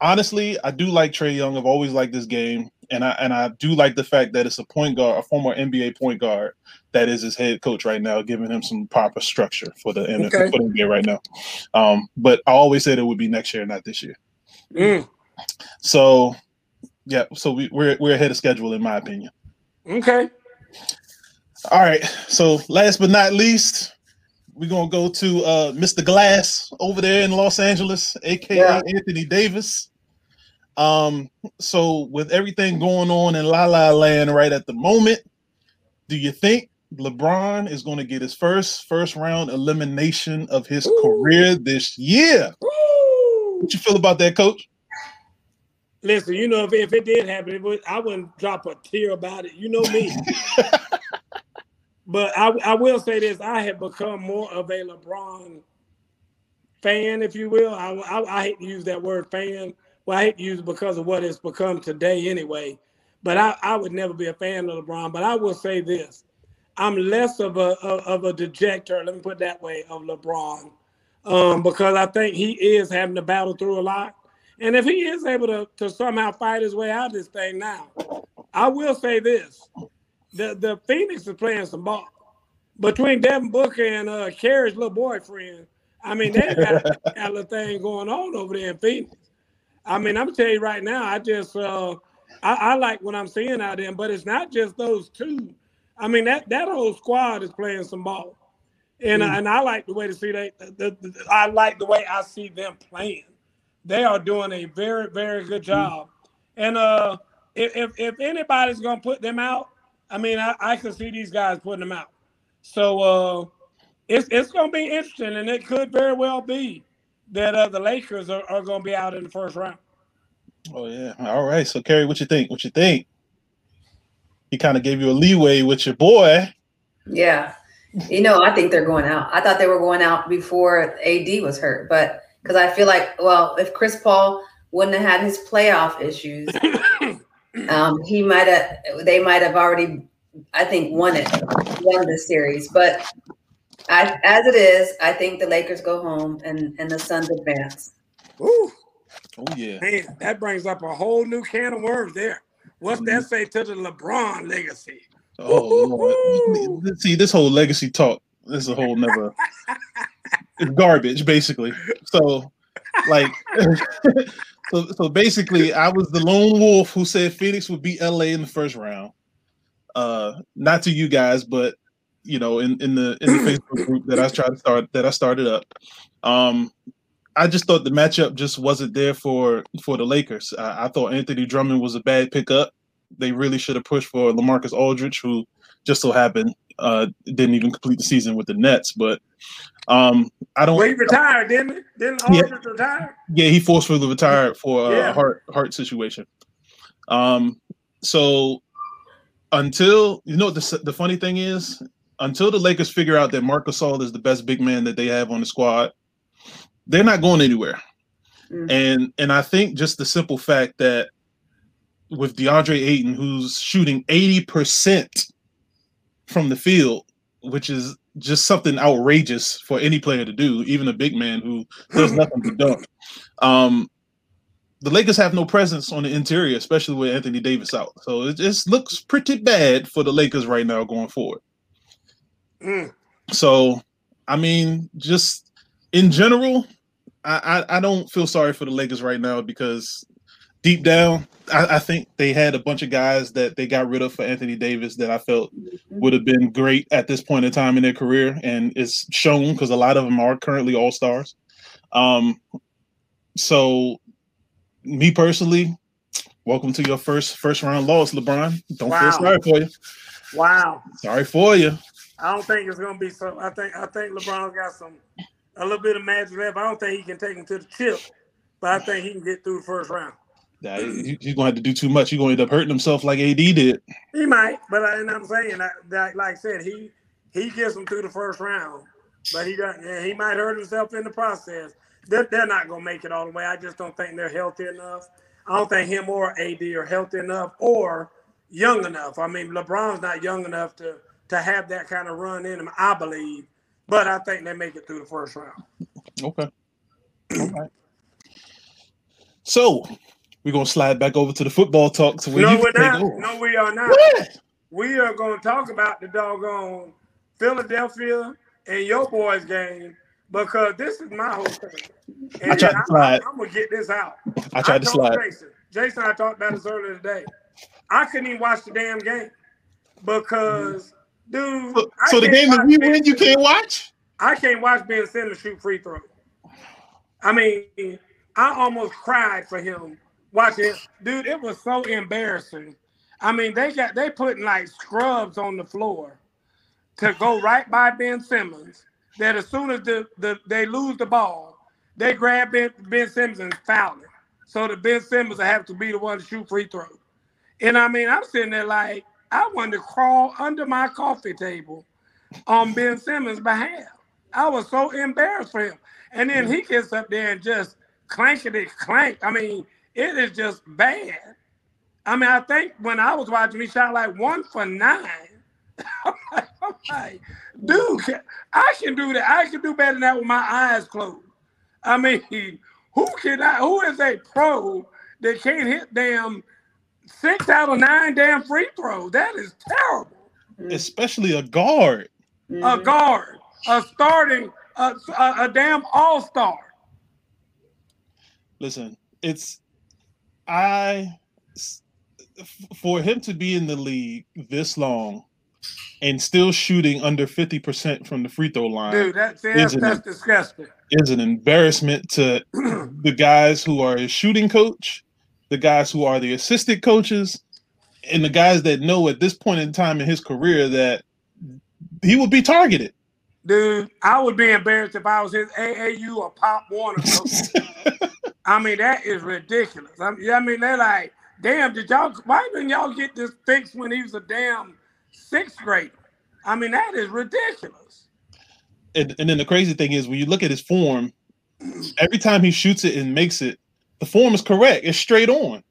Speaker 1: honestly, I do like Trae Young. I've always liked this game, and I and I do like the fact that it's a point guard, a former NBA point guard, that is his head coach right now, giving him some proper structure for the,
Speaker 2: Okay.
Speaker 1: for the NBA right now. Um, but I always said it would be next year, not this year.
Speaker 2: Mm.
Speaker 1: So yeah, so we, we're we're ahead of schedule in my opinion.
Speaker 2: Okay.
Speaker 1: All right. So last but not least, we're gonna go to uh Mr. Glass over there in Los Angeles, aka
Speaker 6: Yeah.
Speaker 1: Anthony Davis. Um, so with everything going on in La La Land right at the moment, do you think LeBron is going to get his first first round elimination of his
Speaker 2: Ooh.
Speaker 1: career this year?
Speaker 2: Woo!
Speaker 1: What you feel about that, Coach?
Speaker 2: Listen, you know, if, if it did happen, it would, I wouldn't drop a tear about it. You know me. [laughs] but I, I will say this: I have become more of a LeBron fan, if you will. I, I, I hate to use that word fan. Well, I hate to use it because of what it's become today, anyway. But I, I would never be a fan of LeBron. But I will say this: I'm less of a of, of a dejector. Let me put it that way of LeBron, um, because I think he is having to battle through a lot. And if he is able to, to somehow fight his way out of this thing now, I will say this. The the Phoenix is playing some ball. Between Devin Booker and uh Carrie's little boyfriend, I mean, they got, a [laughs] little thing going on over there in Phoenix. I mean, I'm telling you right now, I just uh I, I like what I'm seeing out there, but it's not just those two. I mean, that that whole squad is playing some ball. And, and I like the way to see they the, the, I like the way I see them playing they are doing a very very good job and uh if if, if anybody's gonna put them out i mean I, I can see these guys putting them out so uh it's it's gonna be interesting and it could very well be that uh the lakers are, are gonna be out in the first round
Speaker 1: Oh yeah. All right. So Carrie, what you think? What you think? He kind of gave you a leeway with your boy.
Speaker 6: Yeah. You know, I think they're going out. I thought they were going out before AD was hurt, but because I feel like, well, if Chris Paul wouldn't have had his playoff issues, [laughs] um, he might have. They might have already, I think, won it, won the series. But I, as it is, I think the Lakers go home and and the Suns advance.
Speaker 2: Ooh,
Speaker 1: Oh yeah.
Speaker 2: man that brings up a whole new can of worms there what's that say to the lebron legacy
Speaker 1: Oh Lord. See, this whole legacy talk. This is a whole never. [laughs] it's garbage, basically. So, like, [laughs] so so basically, I was the lone wolf who said Phoenix would beat LA in the first round. Uh, not to you guys, but you know, in in the in the [clears throat] Facebook group that I tried to start that I started up. Um, I just thought the matchup just wasn't there for for the Lakers. I, I thought Anthony Drummond was a bad pickup. They really should have pushed for LaMarcus Aldridge, who just so happened uh, didn't even complete the season with the Nets. But um, I don't.
Speaker 2: well he retired didn't he didn't
Speaker 1: Yeah.
Speaker 2: Aldridge retire
Speaker 1: Yeah, he forcefully retired for a
Speaker 2: Yeah.
Speaker 1: heart heart situation. Um, so until you know the the funny thing is, until the Lakers figure out that Marcus Gasol is the best big man that they have on the squad, they're not going anywhere.
Speaker 6: Mm.
Speaker 1: And and I think just the simple fact that with DeAndre Ayton, who's shooting eighty percent from the field, which is just something outrageous for any player to do, even a big man who does [laughs] nothing but dunk. Um, the Lakers have no presence on the interior, especially with Anthony Davis out. So it just looks pretty bad for the Lakers right now going forward.
Speaker 2: Mm.
Speaker 1: So, I mean, just in general, I, I, I don't feel sorry for the Lakers right now because deep down, I, I think they had a bunch of guys that they got rid of for Anthony Davis that I felt would have been great at this point in time in their career, and it's shown because a lot of them are currently all stars. Um, so, me personally, welcome to your first first round loss, LeBron. Don't
Speaker 2: Wow.
Speaker 1: feel sorry for you.
Speaker 2: wow
Speaker 1: Sorry for you.
Speaker 2: I don't think it's gonna be so. I think I think LeBron's got some a little bit of magic left. I don't think he can take him to the chip, but I think he can get through the first round.
Speaker 1: Nah, he- he's gonna have to do too much. He's gonna end up hurting himself like AD did.
Speaker 2: He might, but I, and I'm saying that, that, like I said, he he gets him through the first round, but he doesn't. Yeah, he might hurt himself in the process. They're, they're not gonna make it all the way. I just don't think they're healthy enough. I don't think him or AD are healthy enough or young enough. I mean, LeBron's not young enough to to have that kind of run in him. I believe, but I think they make it through the first round.
Speaker 1: Okay. Right. So we're gonna slide back over to the football talk. So
Speaker 2: No,
Speaker 1: you
Speaker 2: we're not.
Speaker 1: over.
Speaker 2: No, we are not.
Speaker 1: What?
Speaker 2: We are going to talk about the doggone Philadelphia and your boys game because this is my whole thing. And
Speaker 1: I tried to
Speaker 2: I'm,
Speaker 1: slide.
Speaker 2: I'm gonna get this out.
Speaker 1: I tried to slide.
Speaker 2: Jason. Jason, I talked about this earlier today. I couldn't even watch the damn game because, dude.
Speaker 1: So, so the game that
Speaker 2: watch
Speaker 1: we
Speaker 2: Ben
Speaker 1: win, you can't watch.
Speaker 2: I can't watch Ben Simmons shoot free throws. I mean, I almost cried for him watching it. Dude, it was so embarrassing. I mean, they got they putting like scrubs on the floor to go right by Ben Simmons. That as soon as the, the they lose the ball, they grab Ben, ben Simmons and foul him. So the Ben Simmons will have to be the one to shoot free throw. And I mean, I'm sitting there like I wanted to crawl under my coffee table on Ben Simmons' behalf. I was so embarrassed for him. And then he gets up there and just clanking it clank. I mean, it is just bad. I mean, I think when I was watching, he shot like one for nine. [laughs] I'm like, I'm like, dude, I can do that. I can do better than that with my eyes closed. I mean, who can I? Who is a pro that can't hit damn six out of nine damn free throws? That is terrible
Speaker 1: Especially a guard.
Speaker 2: a
Speaker 6: Mhm.
Speaker 2: guard, a starting, a, a, a damn all star.
Speaker 1: Listen, it's I for him to be in the league this long and still shooting under 50% from the free throw line
Speaker 2: Dude, that's, that's, that's disgusting.
Speaker 1: is an embarrassment to [clears throat] the guys who are his shooting coach, the guys who are the assistant coaches, and the guys that know at this point in time in his career that he will be targeted.
Speaker 2: Dude, I would be embarrassed if I was his AAU or Pop Warner coach. [laughs] I mean, that is ridiculous. I mean, I mean, they're like, damn, did y'all, why didn't y'all get this fixed when he was a damn sixth grader? I mean, that is ridiculous.
Speaker 1: and, and then the crazy thing is when you look at his form, every time he shoots it and makes it, the form is correct. It's straight on.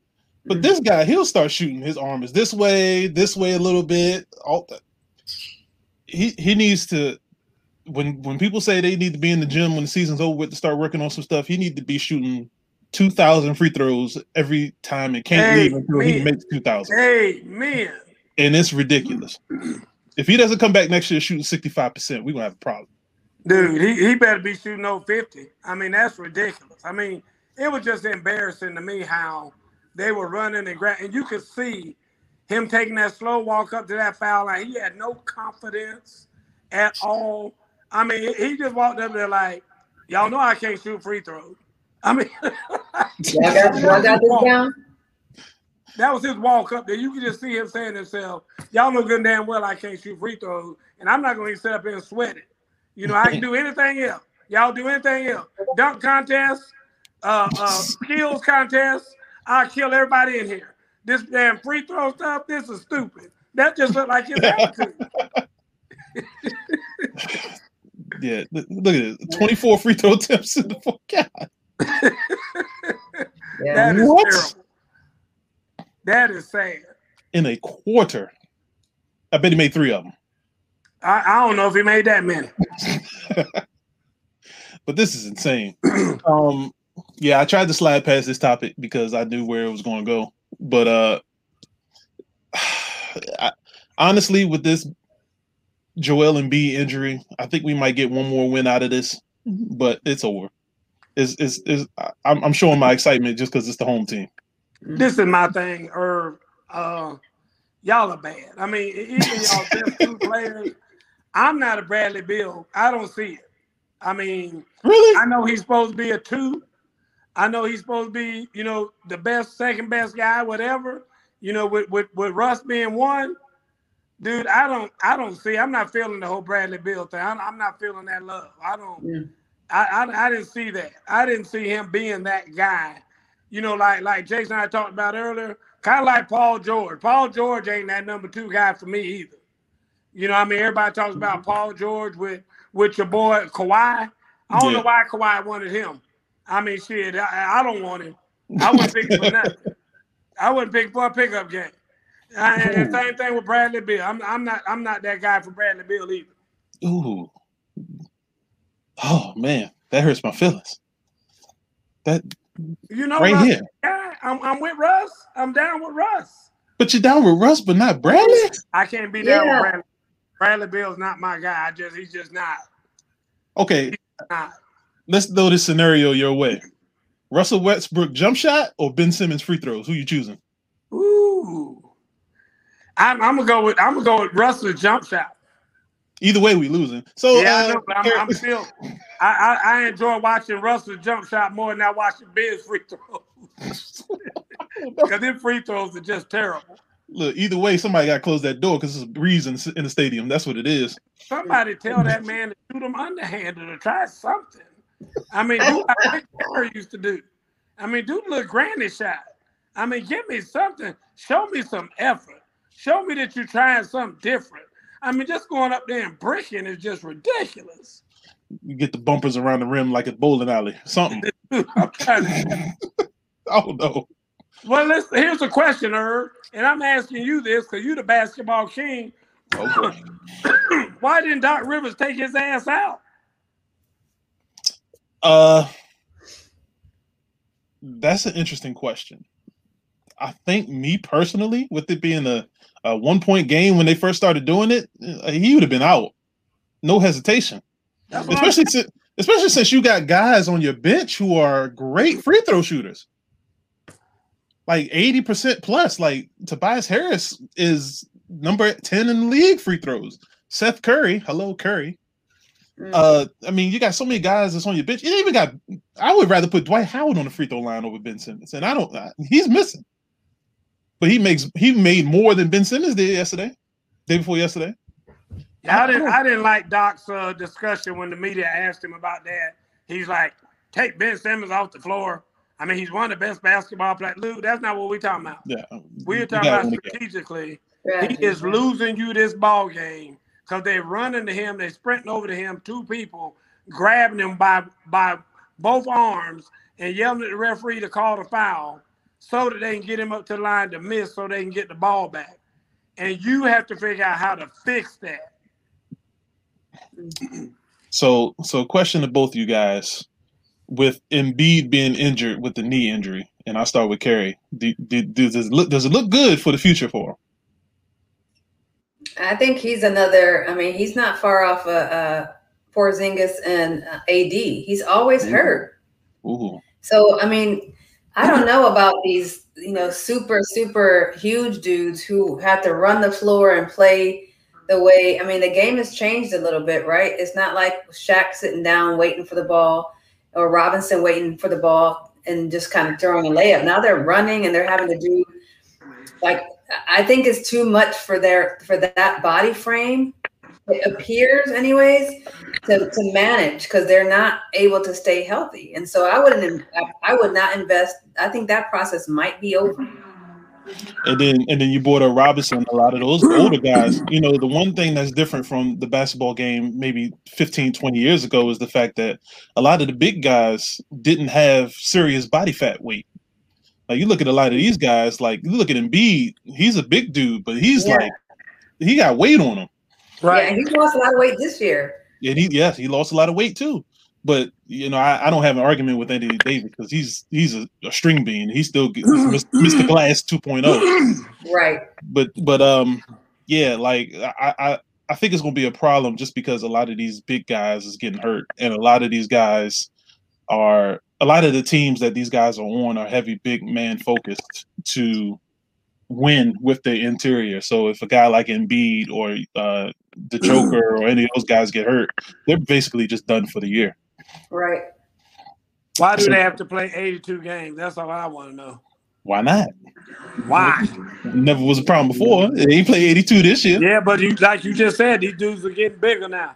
Speaker 1: But this guy, he'll start shooting. His arm is this way, this way a little bit. All. He he needs to. When when people say they need to be in the gym when the season's over with to start working on some stuff, he need to be shooting two thousand free throws every time and can't
Speaker 2: Hey,
Speaker 1: leave until he makes two thousand.
Speaker 2: Hey, man.
Speaker 1: And it's ridiculous. If he doesn't come back next year shooting sixty five percent, we're gonna have a problem.
Speaker 2: Dude, he, he better be shooting over 50. I mean, that's ridiculous. I mean, it was just embarrassing to me how they were running and gra- and you could see him taking that slow walk up to that foul line. He had no confidence at all. I mean, he just walked up there like, y'all know I can't shoot free throws. I mean, [laughs]
Speaker 6: Y'all got, y'all got this down?
Speaker 2: that was his walk up there. You can just see him saying to himself, Y'all know good damn well I can't shoot free throws, and I'm not going to sit up here and sweat it. You know, I can do [laughs] anything else. Y'all do anything else. Dunk contest, uh, uh, skills contest. I'll kill everybody in here. This damn free throw stuff, this is stupid. That just looked like his attitude. [laughs]
Speaker 1: Yeah, look look at it. Twenty four free throw attempts in the fourth. God. [laughs]
Speaker 6: Yeah.
Speaker 2: That is
Speaker 1: What?
Speaker 2: terrible. That is sad.
Speaker 1: in a quarter. I bet he made three of them.
Speaker 2: I, I don't know if he made that many. [laughs]
Speaker 1: But this is insane. [clears throat] um, yeah, I tried to slide past this topic because I knew where it was going to go. But uh, [sighs] I, honestly, with this Joel Embiid injury, I think we might get one more win out of this. But it's over. Is is is I'm, I'm showing my excitement just because it's the home team.
Speaker 2: this is my thing, or uh, y'all are bad. I mean, even y'all best two [laughs] players. I'm not a Bradley Beal. I don't see it. I mean,
Speaker 1: Really?
Speaker 2: I know he's supposed to be a two. I know he's supposed to be, you know, the best, second best guy, whatever. You know, with with, with Russ being one. dude, I don't, I don't see. I'm not feeling the whole Bradley Beal thing. I'm, I'm not feeling that love. I don't.
Speaker 6: Yeah.
Speaker 2: I, I I didn't see that. I didn't see him being that guy. You know, like like Jason and I talked about earlier, kind of like Paul George. Paul George ain't that number two guy for me either. You know, I mean, everybody talks about mm-hmm. Paul George with with your boy Kawhi. I don't
Speaker 1: Yeah.
Speaker 2: know why Kawhi wanted him. I mean, shit, I, I don't want him. I wouldn't pick for [laughs] nothing. I wouldn't pick for a pickup game. I, and the same thing with Bradley Beal. I'm, I'm not I'm not that guy for Bradley Beal either.
Speaker 1: Ooh. Oh man, that hurts my feelings. That
Speaker 2: You know,
Speaker 1: right
Speaker 2: Russ,
Speaker 1: here.
Speaker 2: I'm, I'm with Russ. I'm down with Russ.
Speaker 1: But you're down with Russ, but not Bradley.
Speaker 2: I can't be down
Speaker 6: Yeah.
Speaker 2: with Bradley. Bradley Beal's not my guy. I just he's just not.
Speaker 1: Okay,
Speaker 2: not.
Speaker 1: let's throw this scenario your way. Russell Westbrook jump shot or Ben Simmons free throws? Who you choosing?
Speaker 2: Ooh. I'm, I'm gonna go with I'm gonna go with Russell's jump shot.
Speaker 1: Either way, we losing. So
Speaker 2: yeah, I
Speaker 1: uh,
Speaker 2: know, but I'm, I'm [laughs] still I, I I enjoy watching Russell jump shot more than I watching Ben's free throws. [laughs] Because them free throws are just terrible.
Speaker 1: look, either way, somebody got to close that door because there's a breeze in, in the stadium. That's what it is.
Speaker 2: Somebody tell that man to shoot him underhanded or try something. I mean, do what Rick Barry used to do. I mean, do a little granny shot. I mean, give me something. Show me some effort. Show me that you're trying something different. I mean, just going up there and bricking is just ridiculous.
Speaker 1: You get the bumpers around the rim like a bowling alley. Something. [laughs]
Speaker 2: I'm trying to-
Speaker 1: oh no.
Speaker 2: well, let's, here's a question, Herb, and I'm asking you this because you're the basketball king.
Speaker 1: Okay. [clears throat]
Speaker 2: Why didn't Doc Rivers take his ass out?
Speaker 1: Uh, that's an interesting question. I think me personally, with it being a, a one point game when they first started doing it, uh, he would have been out, no hesitation.
Speaker 2: That's
Speaker 1: Especially since, especially since you got guys on your bench who are great free throw shooters, like eighty percent plus. Like Tobias Harris is number ten in the league free throws. Seth Curry, hello Curry,
Speaker 6: Mm.
Speaker 1: uh, I mean, you got so many guys that's on your bench. You even got. I would rather put Dwight Howard on the free throw line over Ben Simmons, and I don't. I, he's missing, but he makes he made more than Ben Simmons did yesterday, day before yesterday.
Speaker 2: I didn't. I didn't like Doc's uh, discussion when the media asked him about that. He's like, "Take Ben Simmons off the floor." I mean, he's one of the best basketball players. Luke, that's not what we're talking about.
Speaker 1: Yeah,
Speaker 2: We're talking about
Speaker 1: win the game.
Speaker 2: strategically.
Speaker 6: Right.
Speaker 2: He is losing you this ball game because they're running to him. They're sprinting over to him. Two people grabbing him by by both arms and yelling at the referee to call the foul so that they can get him up to the line to miss so they can get the ball back. And you have to figure out how to fix that. [clears throat]
Speaker 1: So, so question to both you guys: with Embiid being injured with the knee injury, and I start with Carrie. Do, do, does it look does it look good for the future for him?
Speaker 6: I think he's another. I mean, he's not far off uh, uh, Porzingis and uh, AD. He's always
Speaker 1: Mhm.
Speaker 6: hurt.
Speaker 1: Ooh,
Speaker 6: So I mean, I don't know about these, you know, super super huge dudes who have to run the floor and play the way. I mean, the game has changed a little bit, right? It's not like Shaq sitting down waiting for the ball or Robinson waiting for the ball and just kind of throwing a layup. Now they're running and they're having to do like I think it's too much for their for that body frame. It appears, anyways, to, to manage because they're not able to stay healthy. And so I wouldn't. I, would not invest. I think that process might be over.
Speaker 1: and then and then you brought up Robinson. A lot of those mm. older guys. You know, the one thing that's different from the basketball game maybe 15, 20 years ago is the fact that a lot of the big guys didn't have serious body fat weight. Like you look at a lot of these guys, like you look at Embiid, he's a big dude, but he's
Speaker 6: Yeah.
Speaker 1: like he got weight on him.
Speaker 6: Yeah, and he's lost a lot of weight this year.
Speaker 1: And he yes, he lost a lot of weight too. But you know, I, I don't have an argument with Anthony Davis because he's he's a, a string bean. He still gets Mr. [clears throat] Glass 2.0.
Speaker 6: Right.
Speaker 1: But but um yeah, like I, I I think it's gonna be a problem just because a lot of these big guys is getting hurt, and a lot of these guys are a lot of the teams that these guys are on are heavy big man focused to win with the interior. So if a guy like Embiid or uh, the Joker [clears throat] or any of those guys get hurt, they're basically just done for the year.
Speaker 6: Right.
Speaker 2: Why do they have to play 82 games? That's all I want to know.
Speaker 1: Why not?
Speaker 2: Why?
Speaker 1: Never was a problem before. He played 82 this year.
Speaker 2: Yeah, but you like you just said, these dudes are getting bigger now.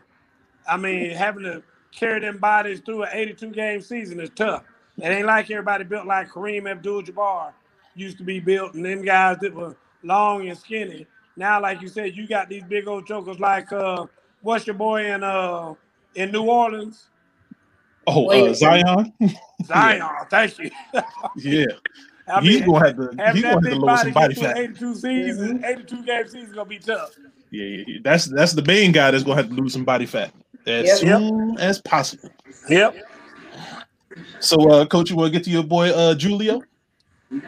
Speaker 2: I mean, having to carry them bodies through an 82 game season is tough. It ain't like everybody built like Kareem Abdul-Jabbar used to be built, and them guys that were long and skinny. Now, like you said, you got these big old jokers like uh, what's your boy in uh in New Orleans?
Speaker 1: Oh, uh,
Speaker 6: Wait.
Speaker 1: Zion. [laughs]
Speaker 2: Zion. Thank you.
Speaker 1: yeah, [laughs]
Speaker 2: I
Speaker 1: he's
Speaker 2: mean,
Speaker 1: gonna have to.
Speaker 2: having
Speaker 1: He's gonna have to
Speaker 2: big
Speaker 1: lose some body fat.
Speaker 2: 82 season, 82 game season gonna be tough.
Speaker 1: Yeah, yeah, yeah. that's that's the main guy that's gonna have to lose some body fat as
Speaker 6: Yep.
Speaker 1: soon as possible.
Speaker 2: Yep.
Speaker 1: So, uh, coach, you want to get to your boy uh, Julio?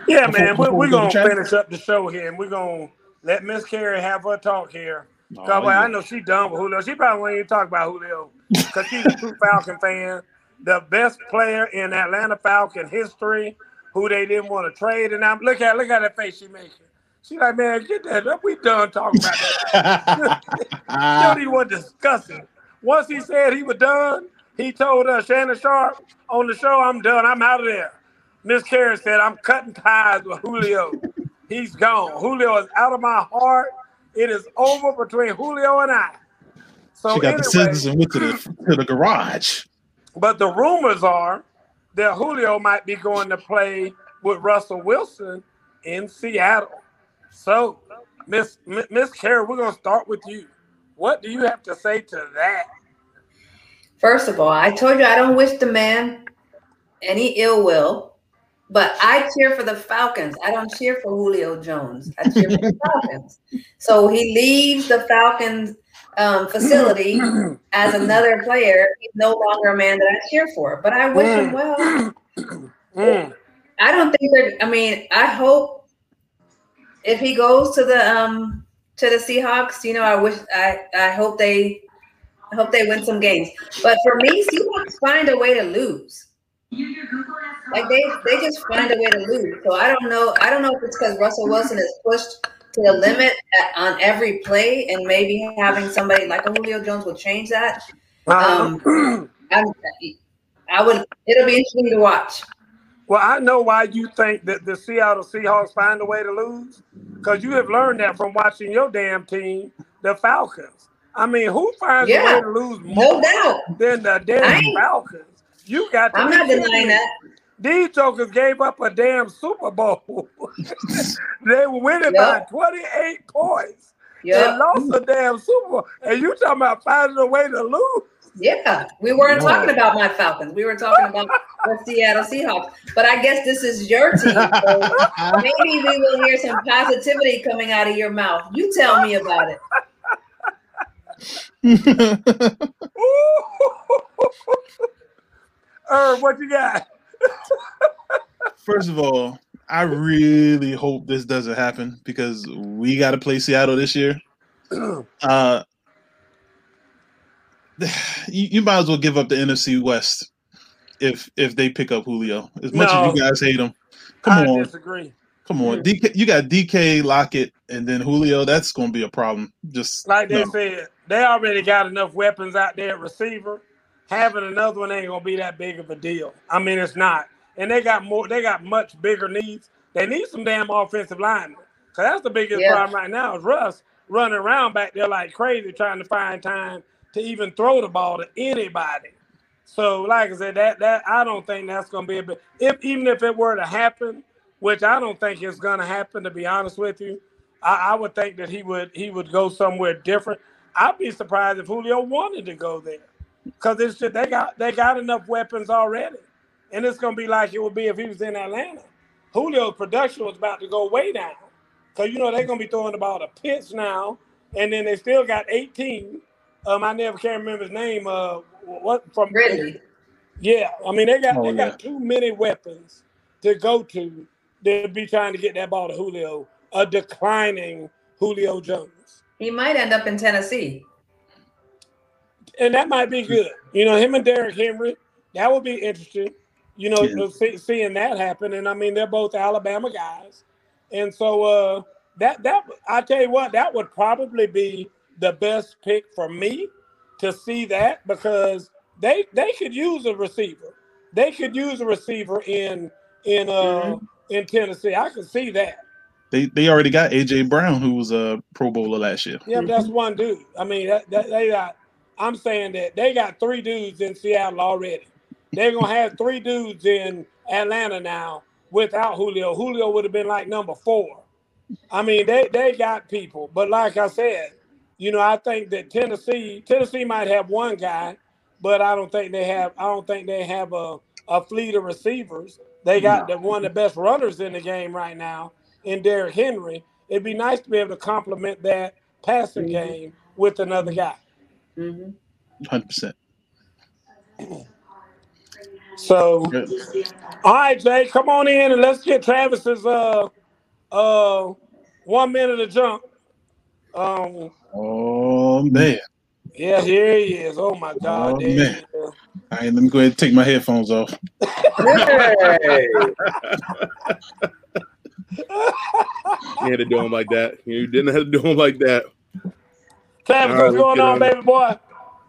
Speaker 2: Yeah,
Speaker 1: Before-
Speaker 2: man, we're,
Speaker 1: we
Speaker 2: we're gonna finish up the show here, and we're gonna let Miss Carrie have her talk here.
Speaker 1: Oh,
Speaker 2: Cause
Speaker 1: yeah.
Speaker 2: I know she done with Julio. She probably won't even talk about Julio because she's a true Falcon fan. The best player in Atlanta Falcon history, who they didn't want to trade. And I'm look at look at that face she making. She like, man, get that up. We done talking about that. [laughs] don't even want to discuss it. Once he said he was done, he told us Shannon Sharpe on the show, I'm done. I'm out of there. Miss Carrie said, I'm cutting ties with Julio. He's gone. Julio is out of my heart. It is over between Julio and I. So
Speaker 1: she got the scissors and went to the to the garage.
Speaker 2: but the rumors are that Julio might be going to play with Russell Wilson in Seattle. So, Miss M- Miss Carrie, we're gonna start with you. What do you have to say to that?
Speaker 6: First of all, I told you I don't wish the man any ill will, but I cheer for the Falcons. I don't cheer for Julio Jones. I cheer for the [laughs] Falcons. So he leaves the Falcons um, facility as another player. He's no longer a man that I cheer for, but I wish him well.
Speaker 2: Mm.
Speaker 6: I don't think that. I mean, I hope if he goes to the um to the Seahawks, you know, I wish I I hope they I hope they win some games. But for me, Seahawks find a way to lose. Like they they just find a way to lose. So I don't know. I don't know if it's because Russell Wilson is pushed to the limit at, on every play, and maybe having somebody like a Julio Jones will change that. Um, I'm, I would. It'll be interesting to watch.
Speaker 2: Well, I know why you think that the Seattle Seahawks find a way to lose, because you have learned that from watching your damn team, the Falcons. I mean, who finds a way to lose
Speaker 6: No
Speaker 2: more
Speaker 6: doubt.
Speaker 2: than the damn Falcons? You got. To
Speaker 6: I'm not denying that.
Speaker 2: These jokers gave up a damn Super Bowl. [laughs] they were winning by 28 points. They
Speaker 6: Yeah.
Speaker 2: lost a damn Super Bowl. And you talking about finding a way to lose?
Speaker 6: Yeah, we weren't
Speaker 1: Wow.
Speaker 6: talking about my Falcons. We were talking about the Seattle Seahawks. But I guess this is your team. So [laughs] maybe we will hear some positivity coming out of your mouth. You tell me about it. [laughs]
Speaker 2: Irv, what you got?
Speaker 1: First of all, I really hope this doesn't happen because we got to play Seattle this year. [clears throat] Uh, you, you might as well give up the NFC West if if they pick up Julio. As much
Speaker 2: No.
Speaker 1: as you guys hate him, come
Speaker 2: I
Speaker 1: on,
Speaker 2: disagree.
Speaker 1: come on. DK, you got DK Lockett and then Julio. That's going to be a problem. Just
Speaker 2: Like they
Speaker 1: no.
Speaker 2: said, they already got enough weapons out there at receiver. Having another one ain't gonna be that big of a deal. I mean, it's not. And they got more. They got much bigger needs. They need some damn offensive linemen. Cause that's the biggest
Speaker 6: Yeah.
Speaker 2: problem right now is Russ running around back there like crazy, trying to find time to even throw the ball to anybody. So, like I said, that that I don't think that's gonna be a big. If even if it were to happen, which I don't think it's gonna happen, to be honest with you, I, I would think that he would he would go somewhere different. I'd be surprised if Julio wanted to go there, because it's just they got they got enough weapons already, and it's gonna be like it would be if he was in Atlanta. Julio's production was about to go way down, because you know they're gonna be throwing the ball to Pitts now, and then they still got 18. Um, I never can remember his name. Uh, what from
Speaker 6: Ridley.
Speaker 2: yeah, I mean they got
Speaker 1: Oh,
Speaker 2: they
Speaker 1: yeah.
Speaker 2: got too many weapons to go to. They'd be trying to get that ball to Julio, a declining Julio Jones,
Speaker 6: He might end up in Tennessee.
Speaker 2: And that might be good. You know, him and Derrick Henry, that would be interesting. You know,
Speaker 1: Yeah.
Speaker 2: see, seeing that happen, and I mean they're both Alabama guys, and so uh, that that I tell you what, that would probably be the best pick for me to see that because they they could use a receiver. They could use a receiver in in uh in Tennessee. I can see that.
Speaker 1: They they already got AJ Brown, who was a Pro Bowler last year.
Speaker 2: Yeah, that's one dude. I mean, that, that, they got. I'm saying that they got three dudes in Seattle already. They're gonna have three dudes in Atlanta now without Julio. Julio would have been like number four. I mean, they they got people, but like I said, you know, I think that Tennessee Tennessee might have one guy, but I don't think they have. I don't think they have a a fleet of receivers. They got the one of the best runners in the game right now in Derrick Henry. It'd be nice to be able to complement that passing mm-hmm. game with another guy.
Speaker 6: Hmm
Speaker 1: Hundred percent.
Speaker 2: So, all right, Jay, come on in and let's get Travis's uh uh one minute of jump. Um,
Speaker 1: Oh man.
Speaker 2: yeah, here he is. Oh my God,
Speaker 1: Oh, man. All right, let me go ahead and take my headphones off.
Speaker 7: Hey! [laughs]
Speaker 3: You had to do him like that. You didn't have to do him like that.
Speaker 2: Travis,
Speaker 3: All right,
Speaker 2: what's going on, baby boy?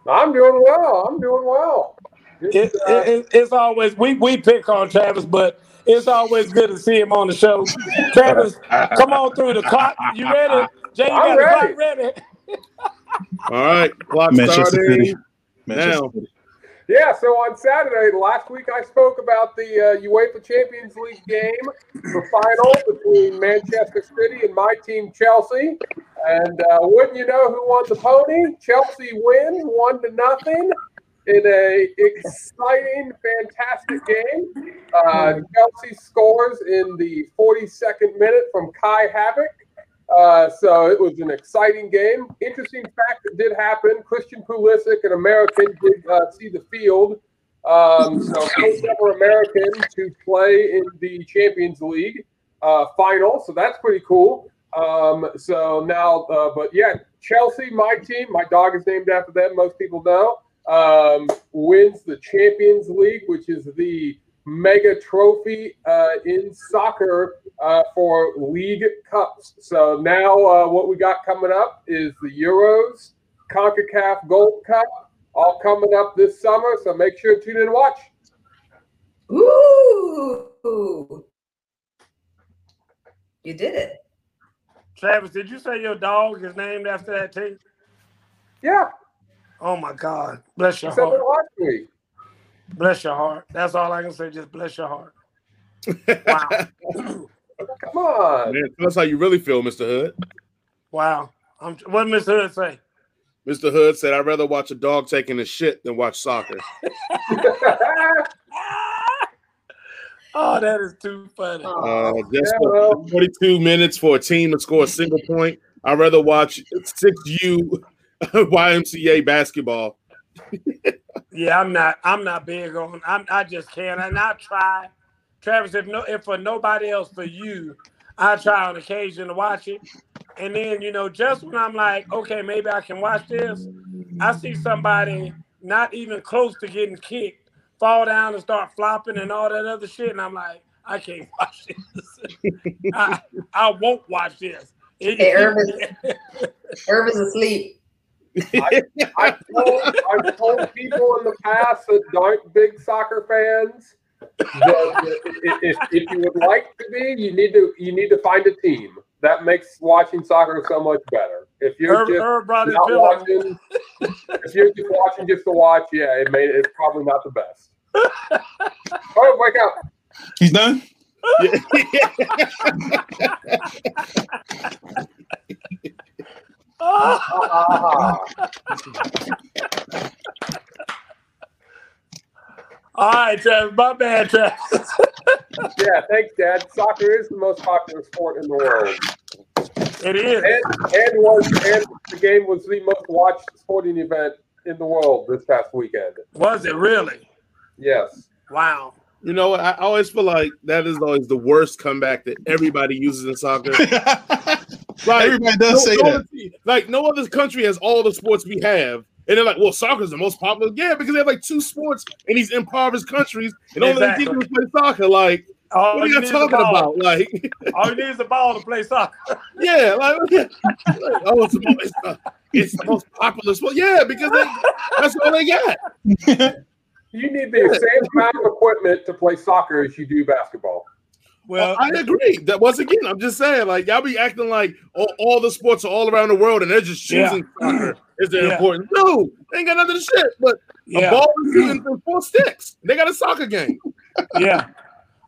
Speaker 7: I'm doing well. I'm doing well.
Speaker 2: It, it,
Speaker 7: uh,
Speaker 2: it- it's always we we pick on Travis, but it's always good to see him on the show. Travis, come on through the clock. You ready? Jay, you
Speaker 7: I'm
Speaker 2: got the clock ready?
Speaker 3: All right, clock
Speaker 1: Manchester
Speaker 3: starting.
Speaker 1: City. Manchester
Speaker 3: Now.
Speaker 1: City.
Speaker 7: Yeah, so on Saturday, last week I spoke about the uh, UEFA Champions League game, the final between Manchester City and my team, Chelsea. And uh, wouldn't you know who won the pony? Chelsea win one to nothing in a exciting, fantastic game. Uh, Chelsea scores in the 42nd minute from Kai Havertz. Uh, so it was an exciting game. Interesting fact that did happen: Christian Pulisic, an American, did uh, see the field. Um, so first ever American to play in the Champions League uh, final. So that's pretty cool. Um, so now, uh, but yeah, Chelsea, my team, my dog is named after them. Most people know. Um, wins the Champions League, which is the mega trophy uh, in soccer uh, for league cups. So now uh, what we got coming up is the Euros, CONCACAF Gold Cup, all coming up this summer. So make sure to tune in and watch.
Speaker 6: Ooh. You did it.
Speaker 2: Travis, did you say your dog is named after that team?
Speaker 7: Yeah,
Speaker 2: Oh my God. Bless your
Speaker 7: I said
Speaker 2: heart.
Speaker 7: last week.
Speaker 2: Bless your heart. That's all I can say. Just bless your heart. Wow. [laughs]
Speaker 7: Come on.
Speaker 3: Man, tell us how you really feel, Mr. Hood.
Speaker 2: wow. I'm, what did Mr. Hood say?
Speaker 3: Mr. Hood said, I'd rather watch a dog taking a shit than watch soccer. [laughs] [laughs]
Speaker 2: Oh, that is too funny.
Speaker 3: Uh, just
Speaker 7: Yeah, well.
Speaker 3: 42 minutes for a team to score a single point. I'd rather watch 6U YMCA basketball.
Speaker 2: Yeah, I'm not. I'm not big on. I'm. I just can't. And I try, Travis. If no, if for nobody else, for you, I try on occasion to watch it, and then you know, just when I'm like, okay, maybe I can watch this, I see somebody not even close to getting kicked fall down and start flopping and all that other shit, and I'm like, I can't [laughs] watch this. I, I won't watch this.
Speaker 6: Hey, Irvin. Irv is [laughs] asleep.
Speaker 7: I've told, I've told people in the past that aren't big soccer fans that if, if you would like to be, you need to you need to find a team. That makes watching soccer so much better. If you're
Speaker 2: Irv,
Speaker 7: just
Speaker 2: Irv brought his
Speaker 7: not watching, if you're just watching just to watch, yeah, it made it's probably not the best. [laughs] Oh, wake up!
Speaker 1: He's done. [laughs] [laughs]
Speaker 7: Ah, [laughs]
Speaker 2: All right, Travis. My bad, Travis. [laughs]
Speaker 7: yeah, thanks, Dad. Soccer is the most popular sport in the world,
Speaker 2: It is.
Speaker 7: and and was and the game was the most watched sporting event in the world this past weekend.
Speaker 2: Was it really?
Speaker 7: Yes.
Speaker 2: Wow.
Speaker 3: You know what? I always feel like that is always the worst comeback that everybody uses in soccer. [laughs] Like,
Speaker 1: Everybody does say
Speaker 3: no
Speaker 1: that.
Speaker 3: other- like no other country has all the sports we have. And they're like, well, soccer is the most popular. Yeah, because they have like two sports in these impoverished countries, and only
Speaker 2: Exactly.
Speaker 3: they play soccer. Like,
Speaker 2: All
Speaker 3: what are
Speaker 2: you
Speaker 3: you
Speaker 2: need is
Speaker 3: talking about? Like, [laughs]
Speaker 2: All you need is a ball to play soccer. [laughs]
Speaker 3: yeah, like, like, oh, it's the, most, it's, the, it's the most popular sport. Yeah, because they, that's all they got.
Speaker 7: You need the same amount of equipment to play soccer as you do basketball.
Speaker 2: Well,
Speaker 3: I agree. That once again, I'm just saying, like y'all be acting like all, all the sports are all around the world, and they're just choosing soccer is the
Speaker 2: Yeah.
Speaker 3: important. No, they ain't got nothing to shit. But a ball is using for four sticks. They got a soccer game. [laughs]
Speaker 2: yeah.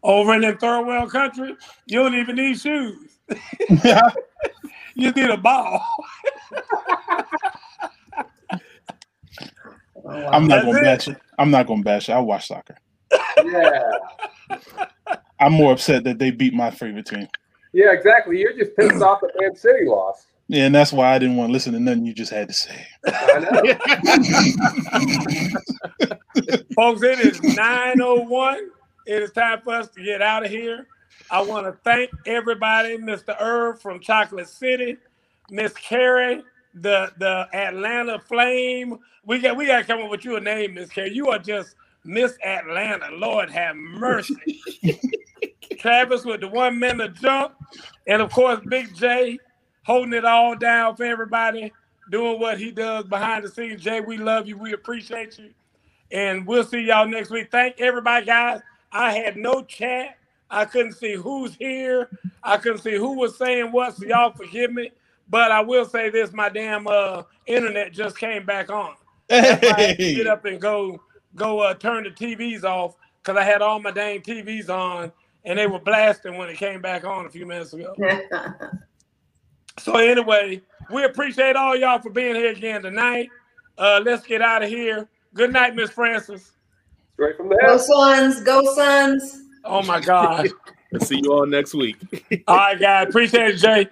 Speaker 2: Over in the third world country, you don't even need shoes. [laughs] [laughs] You need a ball.
Speaker 1: Oh, I'm not gonna
Speaker 2: it.
Speaker 1: bash it. I'm not gonna bash it. I watch soccer.
Speaker 7: Yeah.
Speaker 1: I'm more upset that they beat my favorite team.
Speaker 7: Yeah, exactly. You're just pissed off that Man City lost.
Speaker 1: Yeah, and that's why I didn't want to listen to nothing you just had to say.
Speaker 7: I know. [laughs]
Speaker 2: Folks, it is 901. It is time for us to get out of here. I want to thank everybody, Mr. Irv from Chocolate City, Miss Carrie, the the Atlanta Flame. We got we got to come up with you a name, Miss Carrie. You are just Miss Atlanta. Lord have mercy. [laughs] Travis with the one minute jump, and of course Big J holding it all down for everybody, doing what he does behind the scenes. Jay, we love you. We appreciate you. And we'll see y'all next week. Thank everybody, guys. I had no chat. I couldn't see who's here. I couldn't see who was saying what, so y'all forgive me. But I will say this: my damn uh, internet just came back on. That's I had to
Speaker 1: Hey.
Speaker 2: get [laughs] up and go go uh, turn the TVs off because I had all my dang TVs on and they were blasting when it came back on a few minutes ago. [laughs] So anyway, we appreciate all y'all for being here again tonight. Uh, let's get out of here. Good night, Miss Francis.
Speaker 7: Straight from
Speaker 6: go
Speaker 7: there.
Speaker 6: Suns, go Suns.
Speaker 2: Oh my God. [laughs]
Speaker 3: see you all next week.
Speaker 2: all right, guys. Appreciate it, Jay.